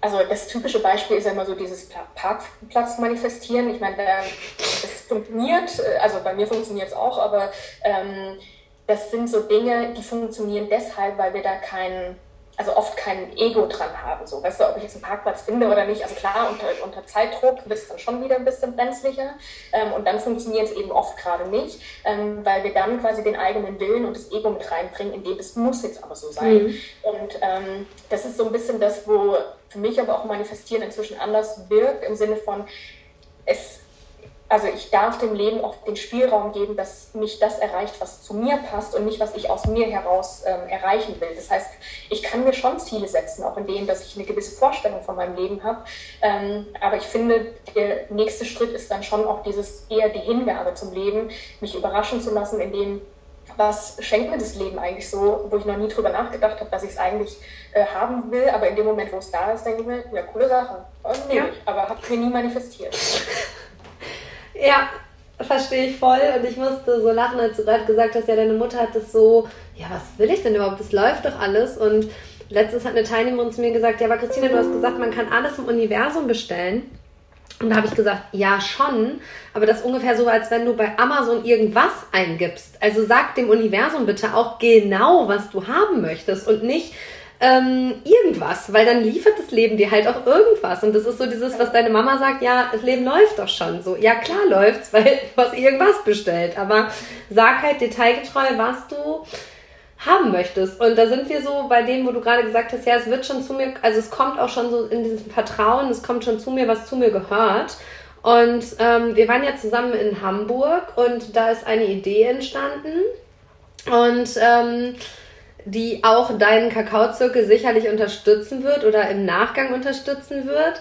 also das typische Beispiel ist ja immer so dieses Parkplatz manifestieren. Ich meine, das funktioniert, äh, also bei mir funktioniert es auch, aber ähm, das sind so Dinge, die funktionieren deshalb, weil wir da keinen also oft kein Ego dran haben. So, weißt du, ob ich jetzt einen Parkplatz finde oder nicht. Also klar, unter, unter Zeitdruck wird es dann schon wieder ein bisschen brenzlicher. Ähm, und dann funktioniert es eben oft gerade nicht, ähm, weil wir dann quasi den eigenen Willen und das Ego mit reinbringen, indem es muss jetzt aber so sein. Mhm. Und ähm, das ist so ein bisschen das, wo für mich aber auch Manifestieren inzwischen anders wirkt, im Sinne von, es also ich darf dem Leben auch den Spielraum geben, dass mich das erreicht, was zu mir passt und nicht, was ich aus mir heraus ähm, erreichen will. Das heißt, ich kann mir schon Ziele setzen, auch in denen, dass ich eine gewisse Vorstellung von meinem Leben habe. Ähm, aber ich finde, der nächste Schritt ist dann schon auch dieses eher die Hingabe zum Leben, mich überraschen zu lassen, in dem was schenkt mir das Leben eigentlich so, wo ich noch nie drüber nachgedacht habe, dass ich es eigentlich äh, haben will, aber in dem Moment, wo es da ist, denke ich mir, ja, coole Sache, nehme ja. ich, aber habe mir nie manifestiert. Ja, verstehe ich voll. Und ich musste so lachen, als du gerade gesagt hast, ja, deine Mutter hat das so, ja, was will ich denn überhaupt? Das läuft doch alles. Und letztens hat eine Teilnehmerin zu mir gesagt, ja, aber Christina, du hast gesagt, man kann alles im Universum bestellen. Und da habe ich gesagt, ja schon, aber das ist ungefähr so, als wenn du bei Amazon irgendwas eingibst. Also sag dem Universum bitte auch genau, was du haben möchtest und nicht, ähm, irgendwas, weil dann liefert das Leben dir halt auch irgendwas. Und das ist so dieses, was deine Mama sagt, ja, das Leben läuft doch schon so. Ja, klar läuft's, weil du hast irgendwas bestellt. Aber sag halt detailgetreu, was du haben möchtest. Und da sind wir so bei dem, wo du gerade gesagt hast, ja, es wird schon zu mir, also es kommt auch schon so in diesem Vertrauen, es kommt schon zu mir, was zu mir gehört. Und ähm, wir waren ja zusammen in Hamburg und da ist eine Idee entstanden. Und ähm, die auch deinen Kakaozirkel sicherlich unterstützen wird oder im Nachgang unterstützen wird.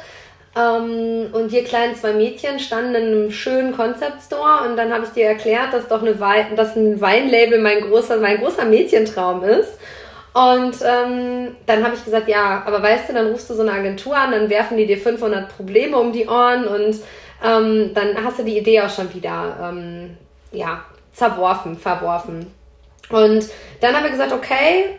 Ähm, und wir kleinen zwei Mädchen standen in einem schönen Concept Store und dann habe ich dir erklärt, dass doch eine Wein, dass ein Weinlabel mein großer, mein großer Mädchentraum ist. Und ähm, dann habe ich gesagt, ja, aber weißt du, dann rufst du so eine Agentur an, dann werfen die dir 500 Probleme um die Ohren und ähm, dann hast du die Idee auch schon wieder, ähm, ja, zerworfen, verworfen. Und dann haben wir gesagt, okay,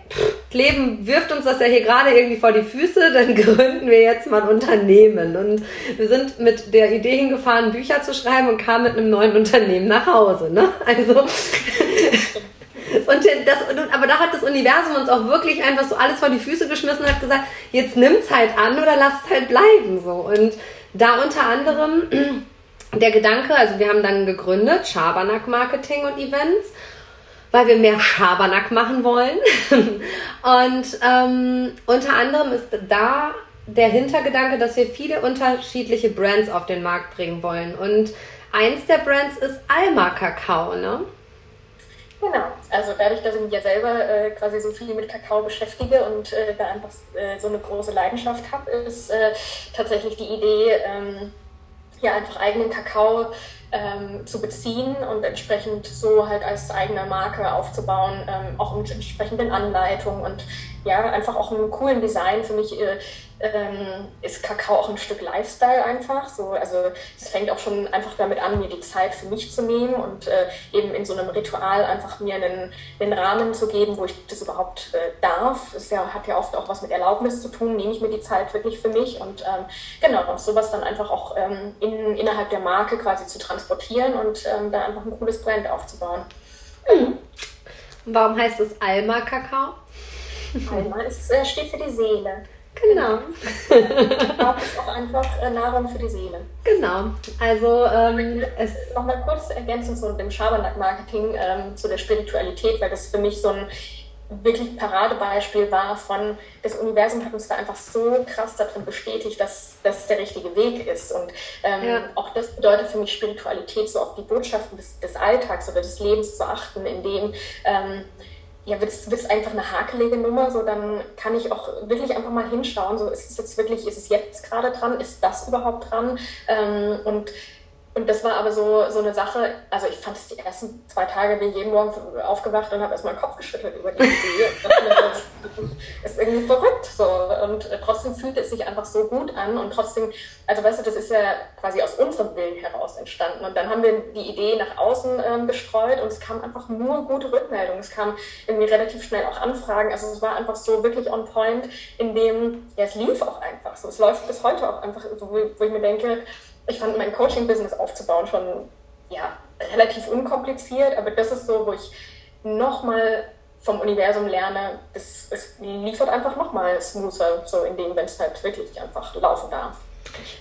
Leben wirft uns das ja hier gerade irgendwie vor die Füße, dann gründen wir jetzt mal ein Unternehmen. Und wir sind mit der Idee hingefahren, Bücher zu schreiben und kamen mit einem neuen Unternehmen nach Hause. Ne? Also und das, aber da hat das Universum uns auch wirklich einfach so alles vor die Füße geschmissen und hat gesagt, jetzt nimm's halt an oder lass es halt bleiben. So. Und da unter anderem der Gedanke, also wir haben dann gegründet, Schabernack Marketing und Events weil wir mehr Schabernack machen wollen. Und ähm, unter anderem ist da der Hintergedanke, dass wir viele unterschiedliche Brands auf den Markt bringen wollen. Und eins der Brands ist Alma Kakao, ne? Genau, also dadurch, dass ich mich ja selber äh, quasi so viel mit Kakao beschäftige und äh, da einfach äh, so eine große Leidenschaft habe, ist äh, tatsächlich die Idee, ähm, ja einfach eigenen Kakao ähm, zu beziehen und entsprechend so halt als eigene Marke aufzubauen, ähm, auch mit entsprechenden Anleitungen und ja, einfach auch einem coolen Design. Für mich äh, ähm, ist Kakao auch ein Stück Lifestyle einfach. So, also es fängt auch schon einfach damit an, mir die Zeit für mich zu nehmen und äh, eben in so einem Ritual einfach mir einen, einen Rahmen zu geben, wo ich das überhaupt äh, darf. Das ja, hat ja oft auch was mit Erlaubnis zu tun. Nehme ich mir die Zeit wirklich für mich und ähm, genau, sowas dann einfach auch ähm, in, innerhalb der Marke quasi zu transportieren und ähm, da einfach ein cooles Brand aufzubauen. Mhm. Warum heißt es Alma Kakao? Alma ist, äh, steht für die Seele. Genau. Sport ist auch einfach äh, Nahrung für die Seele. Genau. Also ähm, es nochmal kurz ergänzend zu dem Schabernack-Marketing ähm, zu der Spiritualität, weil das für mich so ein wirklich Paradebeispiel war von, das Universum hat uns da einfach so krass darin bestätigt, dass das der richtige Weg ist. Und ähm, ja. auch das bedeutet für mich Spiritualität, so auf die Botschaften des, des Alltags oder des Lebens zu achten, indem ähm, ja, wird es einfach eine hakelige Nummer, so dann kann ich auch wirklich einfach mal hinschauen, so ist es jetzt wirklich, ist es jetzt gerade dran, ist das überhaupt dran? Ähm, und und das war aber so, so eine Sache, also ich fand es die ersten zwei Tage, bin jeden Morgen aufgewacht und habe erstmal den Kopf geschüttelt über die Idee. das ist irgendwie verrückt so. Und trotzdem fühlt es sich einfach so gut an und trotzdem, also weißt du, das ist ja quasi aus unserem Willen heraus entstanden. Und dann haben wir die Idee nach außen ähm, gestreut und es kam einfach nur gute Rückmeldungen. Es kam irgendwie relativ schnell auch Anfragen. Also es war einfach so wirklich on point, in dem, ja, es lief auch einfach so. Es läuft bis heute auch einfach, wo, wo ich mir denke, ich fand mein Coaching-Business aufzubauen schon ja, relativ unkompliziert, aber das ist so, wo ich nochmal vom Universum lerne, es, es liefert einfach nochmal smoother, so in dem, wenn es halt wirklich einfach laufen darf.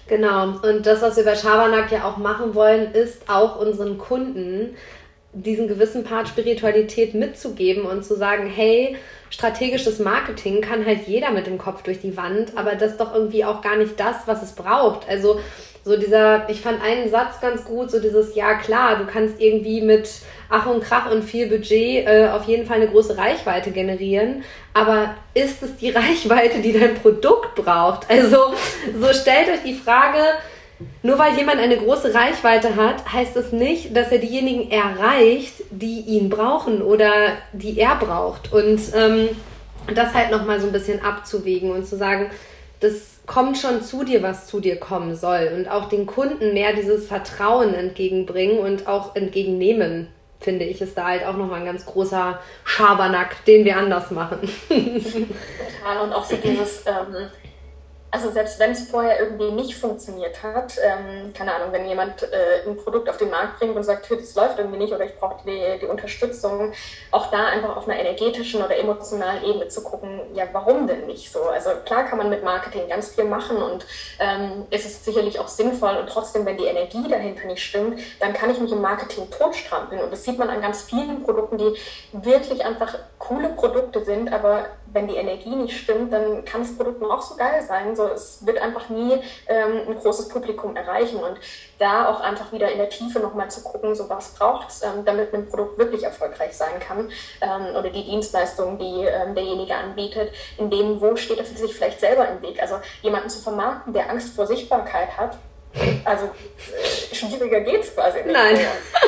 Genau, und das, was wir bei Schabernack ja auch machen wollen, ist auch unseren Kunden diesen gewissen Part Spiritualität mitzugeben und zu sagen, hey, strategisches Marketing kann halt jeder mit dem Kopf durch die Wand, aber das ist doch irgendwie auch gar nicht das, was es braucht. Also so dieser, ich fand einen Satz ganz gut, so dieses, ja klar, du kannst irgendwie mit Ach und Krach und viel Budget äh, auf jeden Fall eine große Reichweite generieren, aber ist es die Reichweite, die dein Produkt braucht? Also so stellt euch die Frage, nur weil jemand eine große Reichweite hat, heißt es das nicht, dass er diejenigen erreicht, die ihn brauchen oder die er braucht. Und ähm, das halt nochmal so ein bisschen abzuwägen und zu sagen, das kommt schon zu dir, was zu dir kommen soll. Und auch den Kunden mehr dieses Vertrauen entgegenbringen und auch entgegennehmen, finde ich, ist da halt auch nochmal ein ganz großer Schabernack, den wir anders machen. Total. Und auch so dieses, ähm, also selbst wenn es vorher irgendwie nicht funktioniert hat, ähm, keine Ahnung, wenn jemand äh, ein Produkt auf den Markt bringt und sagt, das läuft irgendwie nicht oder ich brauche die, die Unterstützung, auch da einfach auf einer energetischen oder emotionalen Ebene zu gucken, ja, warum denn nicht so? Also klar kann man mit Marketing ganz viel machen und ähm, es ist sicherlich auch sinnvoll und trotzdem, wenn die Energie dahinter nicht stimmt, dann kann ich mich im Marketing totstrampeln und das sieht man an ganz vielen Produkten, die wirklich einfach coole Produkte sind, aber wenn die Energie nicht stimmt, dann kann das Produkt noch so geil sein. So, es wird einfach nie ähm, ein großes Publikum erreichen. Und da auch einfach wieder in der Tiefe nochmal zu gucken, so was braucht es, ähm, damit ein Produkt wirklich erfolgreich sein kann. Ähm, oder die Dienstleistung, die ähm, derjenige anbietet, in dem, wo steht er sich vielleicht selber im Weg. Also jemanden zu vermarkten, der Angst vor Sichtbarkeit hat, also äh, schwieriger geht es quasi nicht. Nein.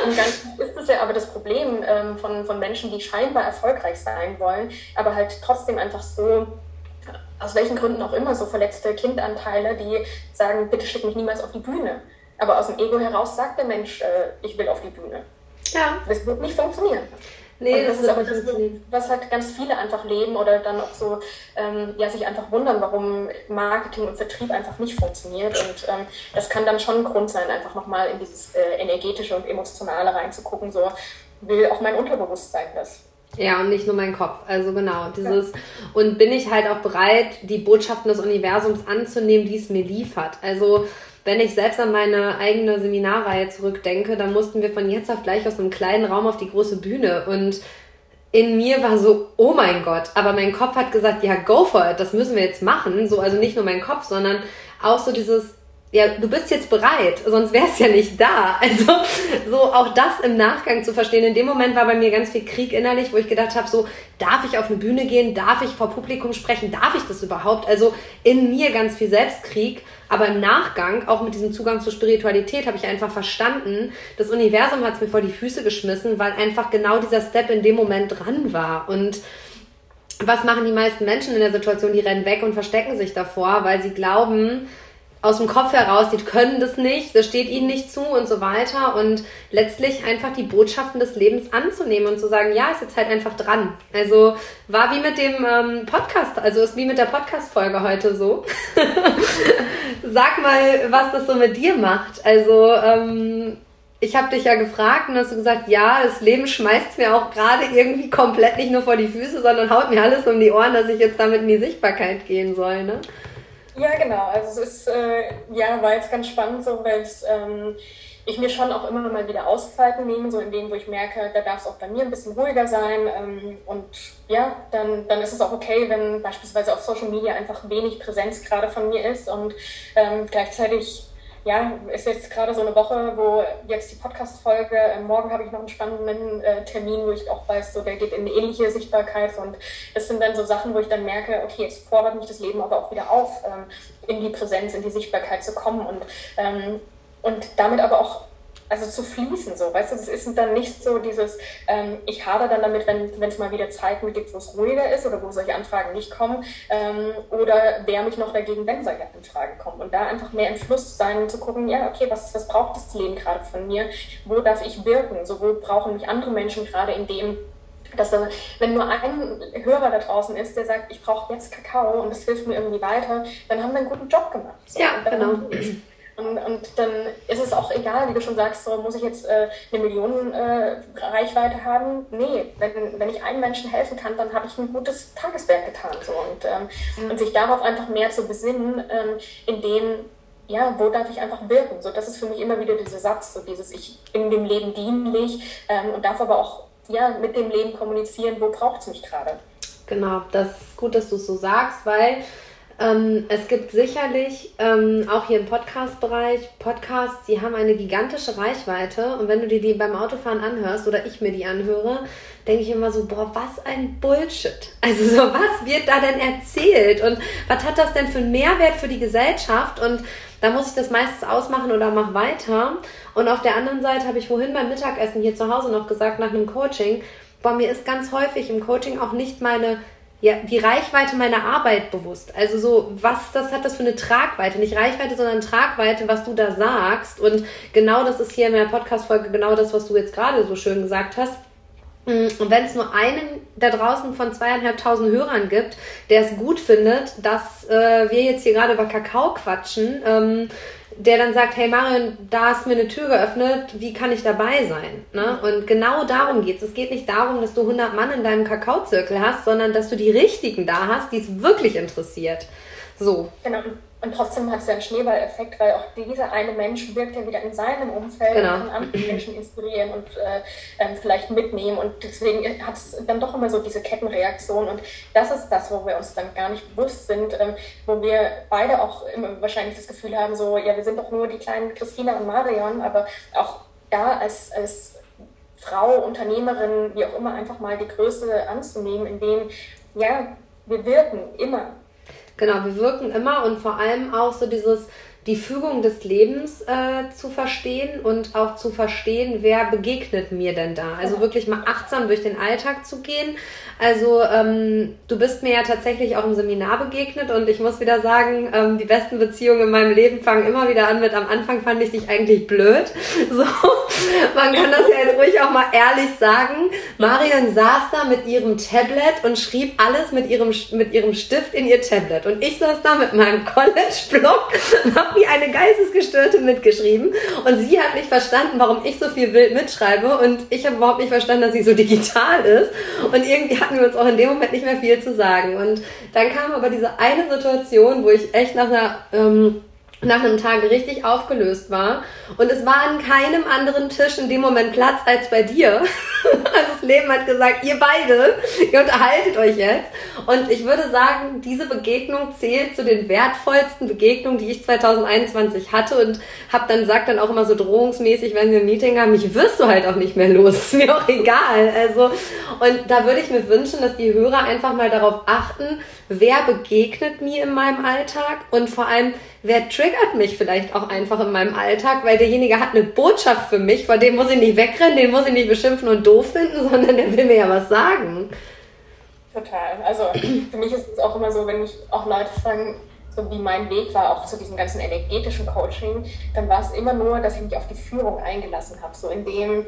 Und dann ist es ja aber das Problem ähm, von, von Menschen, die scheinbar erfolgreich sein wollen, aber halt trotzdem einfach so, aus welchen Gründen auch immer, so verletzte Kindanteile, die sagen, bitte schick mich niemals auf die Bühne. Aber aus dem Ego heraus sagt der Mensch, äh, ich will auf die Bühne. Ja. Das wird nicht funktionieren. Nee, das, das, ist aber das, was halt ganz viele einfach leben oder dann auch so, ähm, ja, sich einfach wundern, warum Marketing und Vertrieb einfach nicht funktioniert. Und ähm, das kann dann schon ein Grund sein, einfach nochmal in dieses äh, energetische und emotionale reinzugucken. So will auch mein Unterbewusstsein das. Ja, und nicht nur mein Kopf. Also genau, dieses ja. und bin ich halt auch bereit, die Botschaften des Universums anzunehmen, die es mir liefert. Also wenn ich selbst an meine eigene Seminarreihe zurückdenke, dann mussten wir von jetzt auf gleich aus einem kleinen Raum auf die große Bühne und in mir war so, oh mein Gott, aber mein Kopf hat gesagt, ja, go for it, das müssen wir jetzt machen. So, also nicht nur mein Kopf, sondern auch so dieses, ja, du bist jetzt bereit, sonst wär's ja nicht da. Also so auch das im Nachgang zu verstehen. In dem Moment war bei mir ganz viel Krieg innerlich, wo ich gedacht habe, so darf ich auf eine Bühne gehen, darf ich vor Publikum sprechen, darf ich das überhaupt? Also in mir ganz viel Selbstkrieg, aber im Nachgang, auch mit diesem Zugang zur Spiritualität, habe ich einfach verstanden, das Universum hat es mir vor die Füße geschmissen, weil einfach genau dieser Step in dem Moment dran war und was machen die meisten Menschen in der Situation? Die rennen weg und verstecken sich davor, weil sie glauben, aus dem Kopf heraus, die können das nicht, das steht ihnen nicht zu und so weiter. Und letztlich einfach die Botschaften des Lebens anzunehmen und zu sagen, ja, ist jetzt halt einfach dran. Also war wie mit dem ähm, Podcast, also ist wie mit der Podcast-Folge heute so. Sag mal, was das so mit dir macht. Also, ähm, ich habe dich ja gefragt und hast du gesagt, ja, das Leben schmeißt mir auch gerade irgendwie komplett nicht nur vor die Füße, sondern haut mir alles um die Ohren, dass ich jetzt damit in die Sichtbarkeit gehen soll, ne? Ja, genau. Also es ist, äh, ja, war jetzt ganz spannend so, weil es, ähm, ich mir schon auch immer mal wieder Auszeiten nehme, so in denen, wo ich merke, da darf es auch bei mir ein bisschen ruhiger sein. Ähm, und ja, dann, dann ist es auch okay, wenn beispielsweise auf Social Media einfach wenig Präsenz gerade von mir ist und ähm, gleichzeitig ja, ist jetzt gerade so eine Woche, wo jetzt die Podcast-Folge, äh, morgen habe ich noch einen spannenden äh, Termin, wo ich auch weiß, so der geht in eine ähnliche Sichtbarkeit und es sind dann so Sachen, wo ich dann merke, okay, jetzt fordert mich das Leben aber auch wieder auf, ähm, in die Präsenz, in die Sichtbarkeit zu kommen und, ähm, und damit aber auch also zu fließen, so, weißt du, es ist dann nicht so dieses, ähm, ich hader dann damit, wenn es mal wieder Zeiten gibt, wo es ruhiger ist oder wo solche Anfragen nicht kommen, ähm, oder wer mich noch dagegen, wenn solche Anfragen kommen. Und da einfach mehr im Fluss sein und zu gucken, ja, okay, was, was braucht das Leben gerade von mir? Wo darf ich wirken? So, wo brauchen mich andere Menschen gerade in dem, dass wenn nur ein Hörer da draußen ist, der sagt, ich brauche jetzt Kakao und das hilft mir irgendwie weiter, dann haben wir einen guten Job gemacht. So. Ja, genau. Und, und dann ist es auch egal, wie du schon sagst, so muss ich jetzt äh, eine Million äh, Reichweite haben. Nee, wenn, wenn ich einem Menschen helfen kann, dann habe ich ein gutes Tageswerk getan. So. Und, ähm, mhm. und sich darauf einfach mehr zu besinnen, ähm, in dem, ja, wo darf ich einfach wirken? So, das ist für mich immer wieder dieser Satz, so dieses Ich bin dem Leben dienlich ähm, und darf aber auch ja, mit dem Leben kommunizieren, wo braucht es mich gerade. Genau, das ist gut, dass du es so sagst, weil ähm, es gibt sicherlich ähm, auch hier im Podcast-Bereich Podcasts, die haben eine gigantische Reichweite und wenn du dir die beim Autofahren anhörst oder ich mir die anhöre, denke ich immer so, boah, was ein Bullshit. Also so, was wird da denn erzählt und was hat das denn für einen Mehrwert für die Gesellschaft und da muss ich das meistens ausmachen oder mach weiter. Und auf der anderen Seite habe ich vorhin beim Mittagessen hier zu Hause noch gesagt, nach einem Coaching, boah, mir ist ganz häufig im Coaching auch nicht meine ja, die Reichweite meiner Arbeit bewusst. Also so, was das hat das für eine Tragweite? Nicht Reichweite, sondern Tragweite, was du da sagst. Und genau das ist hier in meiner Podcast-Folge genau das, was du jetzt gerade so schön gesagt hast. Mm, und wenn es nur einen da draußen von zweieinhalbtausend Hörern gibt, der es gut findet, dass äh, wir jetzt hier gerade über Kakao quatschen, ähm, der dann sagt, hey Marion, da hast du mir eine Tür geöffnet, wie kann ich dabei sein? Ne? Und genau darum geht es. Es geht nicht darum, dass du 100 Mann in deinem Kakaozirkel hast, sondern dass du die Richtigen da hast, die es wirklich interessiert. So. Genau. Und trotzdem hat es ja einen Schneeballeffekt, weil auch dieser eine Mensch wirkt ja wieder in seinem Umfeld genau. und kann andere Menschen inspirieren und äh, ähm, vielleicht mitnehmen. Und deswegen hat es dann doch immer so diese Kettenreaktion. Und das ist das, wo wir uns dann gar nicht bewusst sind, ähm, wo wir beide auch immer wahrscheinlich das Gefühl haben, so, ja, wir sind doch nur die kleinen Christina und Marion, aber auch da als, als Frau, Unternehmerin, wie auch immer, einfach mal die Größe anzunehmen, indem, ja, wir wirken immer Genau, wir wirken immer und vor allem auch so dieses, die Fügung des Lebens äh, zu verstehen und auch zu verstehen, wer begegnet mir denn da. Also wirklich mal achtsam durch den Alltag zu gehen. Also ähm, du bist mir ja tatsächlich auch im Seminar begegnet und ich muss wieder sagen, ähm, die besten Beziehungen in meinem Leben fangen immer wieder an mit, am Anfang fand ich dich eigentlich blöd. So, man kann das ja jetzt ruhig auch mal ehrlich sagen. Marion saß da mit ihrem Tablet und schrieb alles mit ihrem, mit ihrem Stift in ihr Tablet. Und ich saß da mit meinem College-Blog und habe wie eine Geistesgestörte mitgeschrieben. Und sie hat nicht verstanden, warum ich so viel wild mitschreibe. Und ich habe überhaupt nicht verstanden, dass sie so digital ist. Und irgendwie hatten wir uns auch in dem Moment nicht mehr viel zu sagen. Und dann kam aber diese eine Situation, wo ich echt nach einer... Ähm, nach einem Tag richtig aufgelöst war. Und es war an keinem anderen Tisch in dem Moment Platz als bei dir. Also das Leben hat gesagt, ihr beide, ihr unterhaltet euch jetzt. Und ich würde sagen, diese Begegnung zählt zu den wertvollsten Begegnungen, die ich 2021 hatte. Und hab dann sagt dann auch immer so drohungsmäßig, wenn wir ein Meeting haben, mich wirst du halt auch nicht mehr los. Ist mir auch egal. Also, und da würde ich mir wünschen, dass die Hörer einfach mal darauf achten, wer begegnet mir in meinem Alltag und vor allem, wer triggert mich vielleicht auch einfach in meinem Alltag, weil derjenige hat eine Botschaft für mich, vor dem muss ich nicht wegrennen, den muss ich nicht beschimpfen und doof finden, sondern der will mir ja was sagen. Total. Also für mich ist es auch immer so, wenn ich auch Leute fragen, so wie mein Weg war, auch zu diesem ganzen energetischen Coaching, dann war es immer nur, dass ich mich auf die Führung eingelassen habe. So in dem,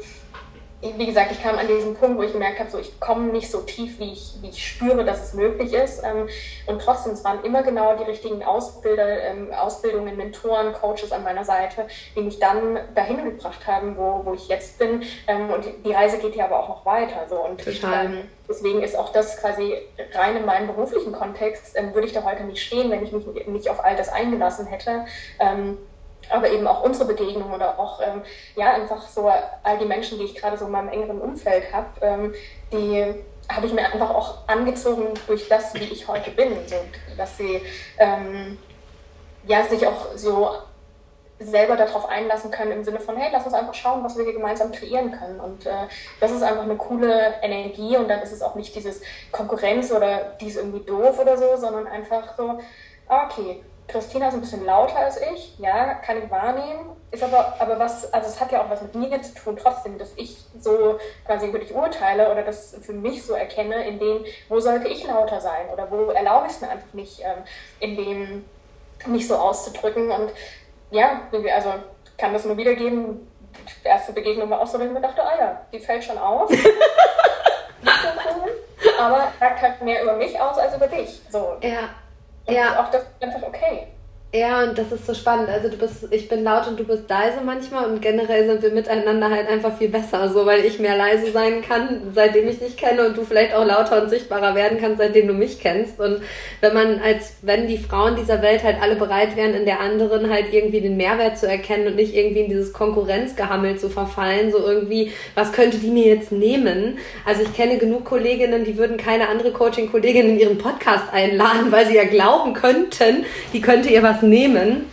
wie gesagt, ich kam an diesen Punkt, wo ich gemerkt habe, so ich komme nicht so tief, wie ich, wie ich spüre, dass es möglich ist. Ähm, und trotzdem, es waren immer genau die richtigen Ausbilder, ähm, Ausbildungen, Mentoren, Coaches an meiner Seite, die mich dann dahin gebracht haben, wo, wo ich jetzt bin. Ähm, und die Reise geht ja aber auch noch weiter. So. Und Total. deswegen ist auch das quasi rein in meinem beruflichen Kontext, würde ich da heute nicht stehen, wenn ich mich nicht auf all das eingelassen hätte aber eben auch unsere Begegnung oder auch ähm, ja einfach so all die Menschen, die ich gerade so in meinem engeren Umfeld habe, ähm, die habe ich mir einfach auch angezogen durch das, wie ich heute bin, so, dass sie ähm, ja sich auch so selber darauf einlassen können im Sinne von, hey, lass uns einfach schauen, was wir hier gemeinsam kreieren können. Und äh, das ist einfach eine coole Energie und dann ist es auch nicht dieses Konkurrenz oder die ist irgendwie doof oder so, sondern einfach so, ah, okay, Christina ist ein bisschen lauter als ich, ja, kann ich wahrnehmen. Ist aber, aber was, also es hat ja auch was mit mir zu tun, trotzdem, dass ich so quasi wirklich urteile oder das für mich so erkenne, in dem, wo sollte ich lauter sein oder wo erlaube ich es mir einfach nicht, ähm, in dem mich so auszudrücken. Und ja, also kann das nur wiedergeben. Die erste Begegnung war auch so, dass ich mir dachte, ah ja, die fällt schon auf. Aber sagt halt mehr über mich aus als über dich. So. Ja. Und ja. auch das ist einfach okay. Ja, und das ist so spannend. Also du bist, ich bin laut und du bist leise manchmal und generell sind wir miteinander halt einfach viel besser, so weil ich mehr leise sein kann, seitdem ich dich kenne und du vielleicht auch lauter und sichtbarer werden kannst, seitdem du mich kennst. Und wenn man als, wenn die Frauen dieser Welt halt alle bereit wären, in der anderen halt irgendwie den Mehrwert zu erkennen und nicht irgendwie in dieses Konkurrenzgehammel zu verfallen, so irgendwie, was könnte die mir jetzt nehmen? Also ich kenne genug Kolleginnen, die würden keine andere Coaching-Kollegin in ihren Podcast einladen, weil sie ja glauben könnten, die könnte ihr was was nehmen.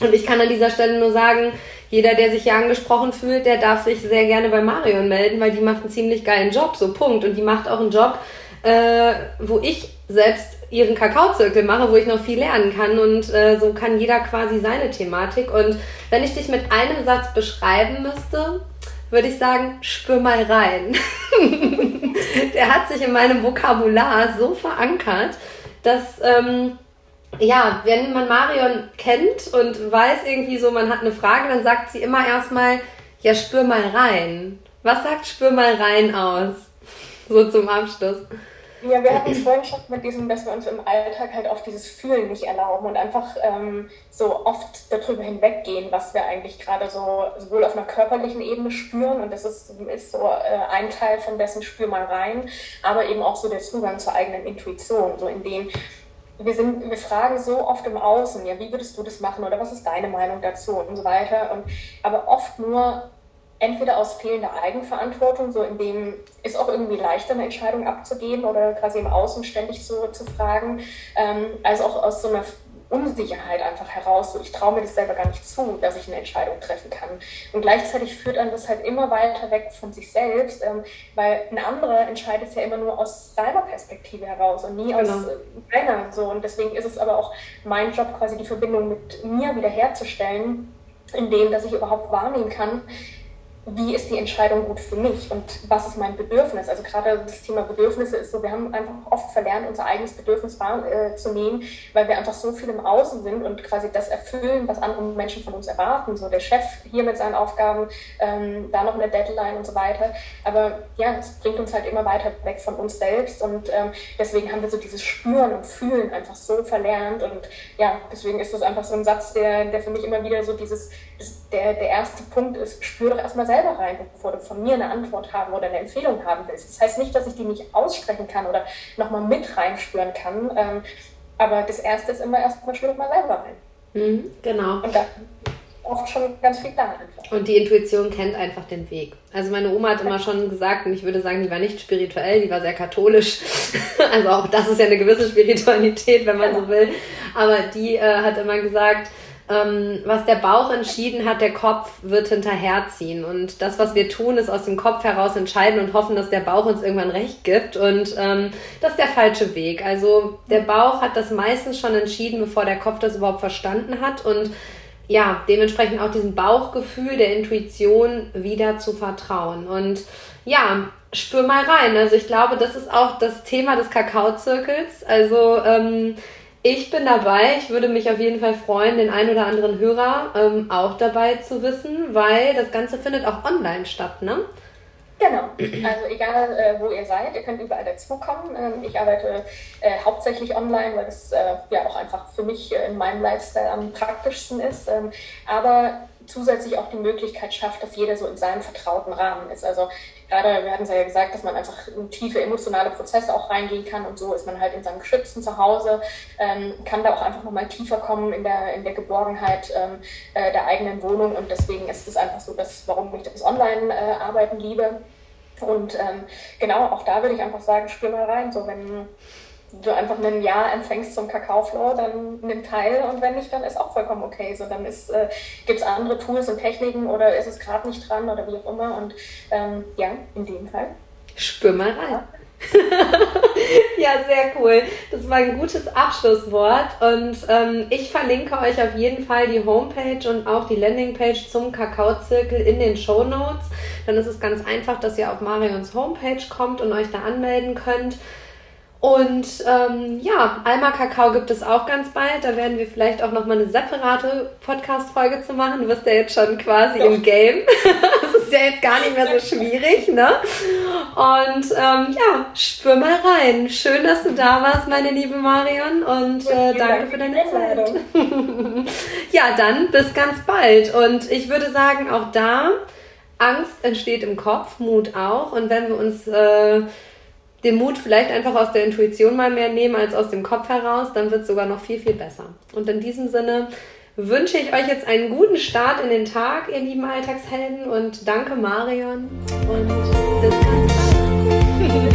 Und ich kann an dieser Stelle nur sagen, jeder, der sich hier angesprochen fühlt, der darf sich sehr gerne bei Marion melden, weil die macht einen ziemlich geilen Job, so Punkt. Und die macht auch einen Job, äh, wo ich selbst ihren Kakaozirkel mache, wo ich noch viel lernen kann. Und äh, so kann jeder quasi seine Thematik. Und wenn ich dich mit einem Satz beschreiben müsste, würde ich sagen, spür mal rein. der hat sich in meinem Vokabular so verankert, dass... Ähm, ja, wenn man Marion kennt und weiß irgendwie so, man hat eine Frage, dann sagt sie immer erstmal, ja, spür mal rein. Was sagt spür mal rein aus? so zum Abschluss. Ja, wir hatten es vorhin schon mit diesem, dass wir uns im Alltag halt auf dieses Fühlen nicht erlauben und einfach ähm, so oft darüber hinweggehen, was wir eigentlich gerade so sowohl auf einer körperlichen Ebene spüren und das ist, ist so äh, ein Teil von dessen Spür mal rein, aber eben auch so der Zugang zur eigenen Intuition, so in dem wir, sind, wir fragen so oft im Außen, ja, wie würdest du das machen oder was ist deine Meinung dazu und so weiter. Und, aber oft nur entweder aus fehlender Eigenverantwortung, so in dem ist auch irgendwie leichter, eine Entscheidung abzugeben oder quasi im Außen ständig so zu fragen, ähm, als auch aus so einer Unsicherheit einfach heraus. So, ich traue mir das selber gar nicht zu, dass ich eine Entscheidung treffen kann. Und gleichzeitig führt einem das halt immer weiter weg von sich selbst, ähm, weil ein anderer entscheidet es ja immer nur aus seiner Perspektive heraus und nie genau. aus äh, meiner. So. Und deswegen ist es aber auch mein Job, quasi die Verbindung mit mir wiederherzustellen, indem dass ich überhaupt wahrnehmen kann, wie ist die Entscheidung gut für mich und was ist mein Bedürfnis? Also gerade das Thema Bedürfnisse ist so, wir haben einfach oft verlernt, unser eigenes Bedürfnis wahrzunehmen, weil wir einfach so viel im Außen sind und quasi das erfüllen, was andere Menschen von uns erwarten. So der Chef hier mit seinen Aufgaben, ähm, da noch eine Deadline und so weiter. Aber ja, es bringt uns halt immer weiter weg von uns selbst und ähm, deswegen haben wir so dieses Spüren und Fühlen einfach so verlernt und ja, deswegen ist das einfach so ein Satz, der, der für mich immer wieder so dieses, der, der erste Punkt ist, spür doch erstmal selber rein, bevor du von mir eine Antwort haben oder eine Empfehlung haben willst. Das heißt nicht, dass ich die nicht aussprechen kann oder nochmal mit reinspüren kann. Ähm, aber das Erste ist immer erstmal spür mal selber rein. Mhm, genau. Und da oft schon ganz viel klar einfach. Und die Intuition kennt einfach den Weg. Also meine Oma hat immer schon gesagt, und ich würde sagen, die war nicht spirituell, die war sehr katholisch. also auch das ist ja eine gewisse Spiritualität, wenn man so will. Aber die äh, hat immer gesagt, ähm, was der Bauch entschieden hat, der Kopf wird hinterherziehen. Und das, was wir tun, ist aus dem Kopf heraus entscheiden und hoffen, dass der Bauch uns irgendwann recht gibt. Und ähm, das ist der falsche Weg. Also der Bauch hat das meistens schon entschieden, bevor der Kopf das überhaupt verstanden hat. Und ja, dementsprechend auch diesem Bauchgefühl der Intuition wieder zu vertrauen. Und ja, spür mal rein. Also ich glaube, das ist auch das Thema des Kakaozirkels. Also ähm, ich bin dabei. Ich würde mich auf jeden Fall freuen, den ein oder anderen Hörer ähm, auch dabei zu wissen, weil das Ganze findet auch online statt, ne? Genau, also egal äh, wo ihr seid, ihr könnt überall dazukommen. Ähm, ich arbeite äh, hauptsächlich online, weil das äh, ja auch einfach für mich äh, in meinem Lifestyle am praktischsten ist. Ähm, aber zusätzlich auch die Möglichkeit schafft, dass jeder so in seinem vertrauten Rahmen ist. Also gerade, wir hatten es ja gesagt, dass man einfach in tiefe emotionale Prozesse auch reingehen kann und so ist man halt in seinem geschützten Zuhause, ähm, kann da auch einfach nochmal tiefer kommen in der, in der Geborgenheit ähm, äh, der eigenen Wohnung und deswegen ist es einfach so, dass, warum ich das Online-Arbeiten äh, liebe. Und ähm, genau, auch da würde ich einfach sagen, spür mal rein, so wenn du einfach ein Ja empfängst zum Kakaoflow, dann nimm teil und wenn nicht, dann ist auch vollkommen okay. So, dann äh, gibt es andere Tools und Techniken oder ist es gerade nicht dran oder wie auch immer. Und ähm, ja, in dem Fall. Spür mal rein. Ja. ja, sehr cool. Das war ein gutes Abschlusswort und ähm, ich verlinke euch auf jeden Fall die Homepage und auch die Landingpage zum Kakaozirkel in den Show Notes. Dann ist es ganz einfach, dass ihr auf Marions Homepage kommt und euch da anmelden könnt. Und ähm, ja, Alma Kakao gibt es auch ganz bald. Da werden wir vielleicht auch nochmal eine separate Podcast-Folge zu machen. Du bist ja jetzt schon quasi Doch. im Game. das ist ja jetzt gar nicht mehr so schwierig, ne? Und ähm, ja, spür mal rein. Schön, dass du da warst, meine liebe Marion. Und äh, danke für deine Zeit. ja, dann bis ganz bald. Und ich würde sagen, auch da, Angst entsteht im Kopf, Mut auch. Und wenn wir uns... Äh, den Mut vielleicht einfach aus der Intuition mal mehr nehmen als aus dem Kopf heraus, dann wird es sogar noch viel, viel besser. Und in diesem Sinne wünsche ich euch jetzt einen guten Start in den Tag, ihr lieben Alltagshelden. Und danke, Marion. Und bis ganz bald.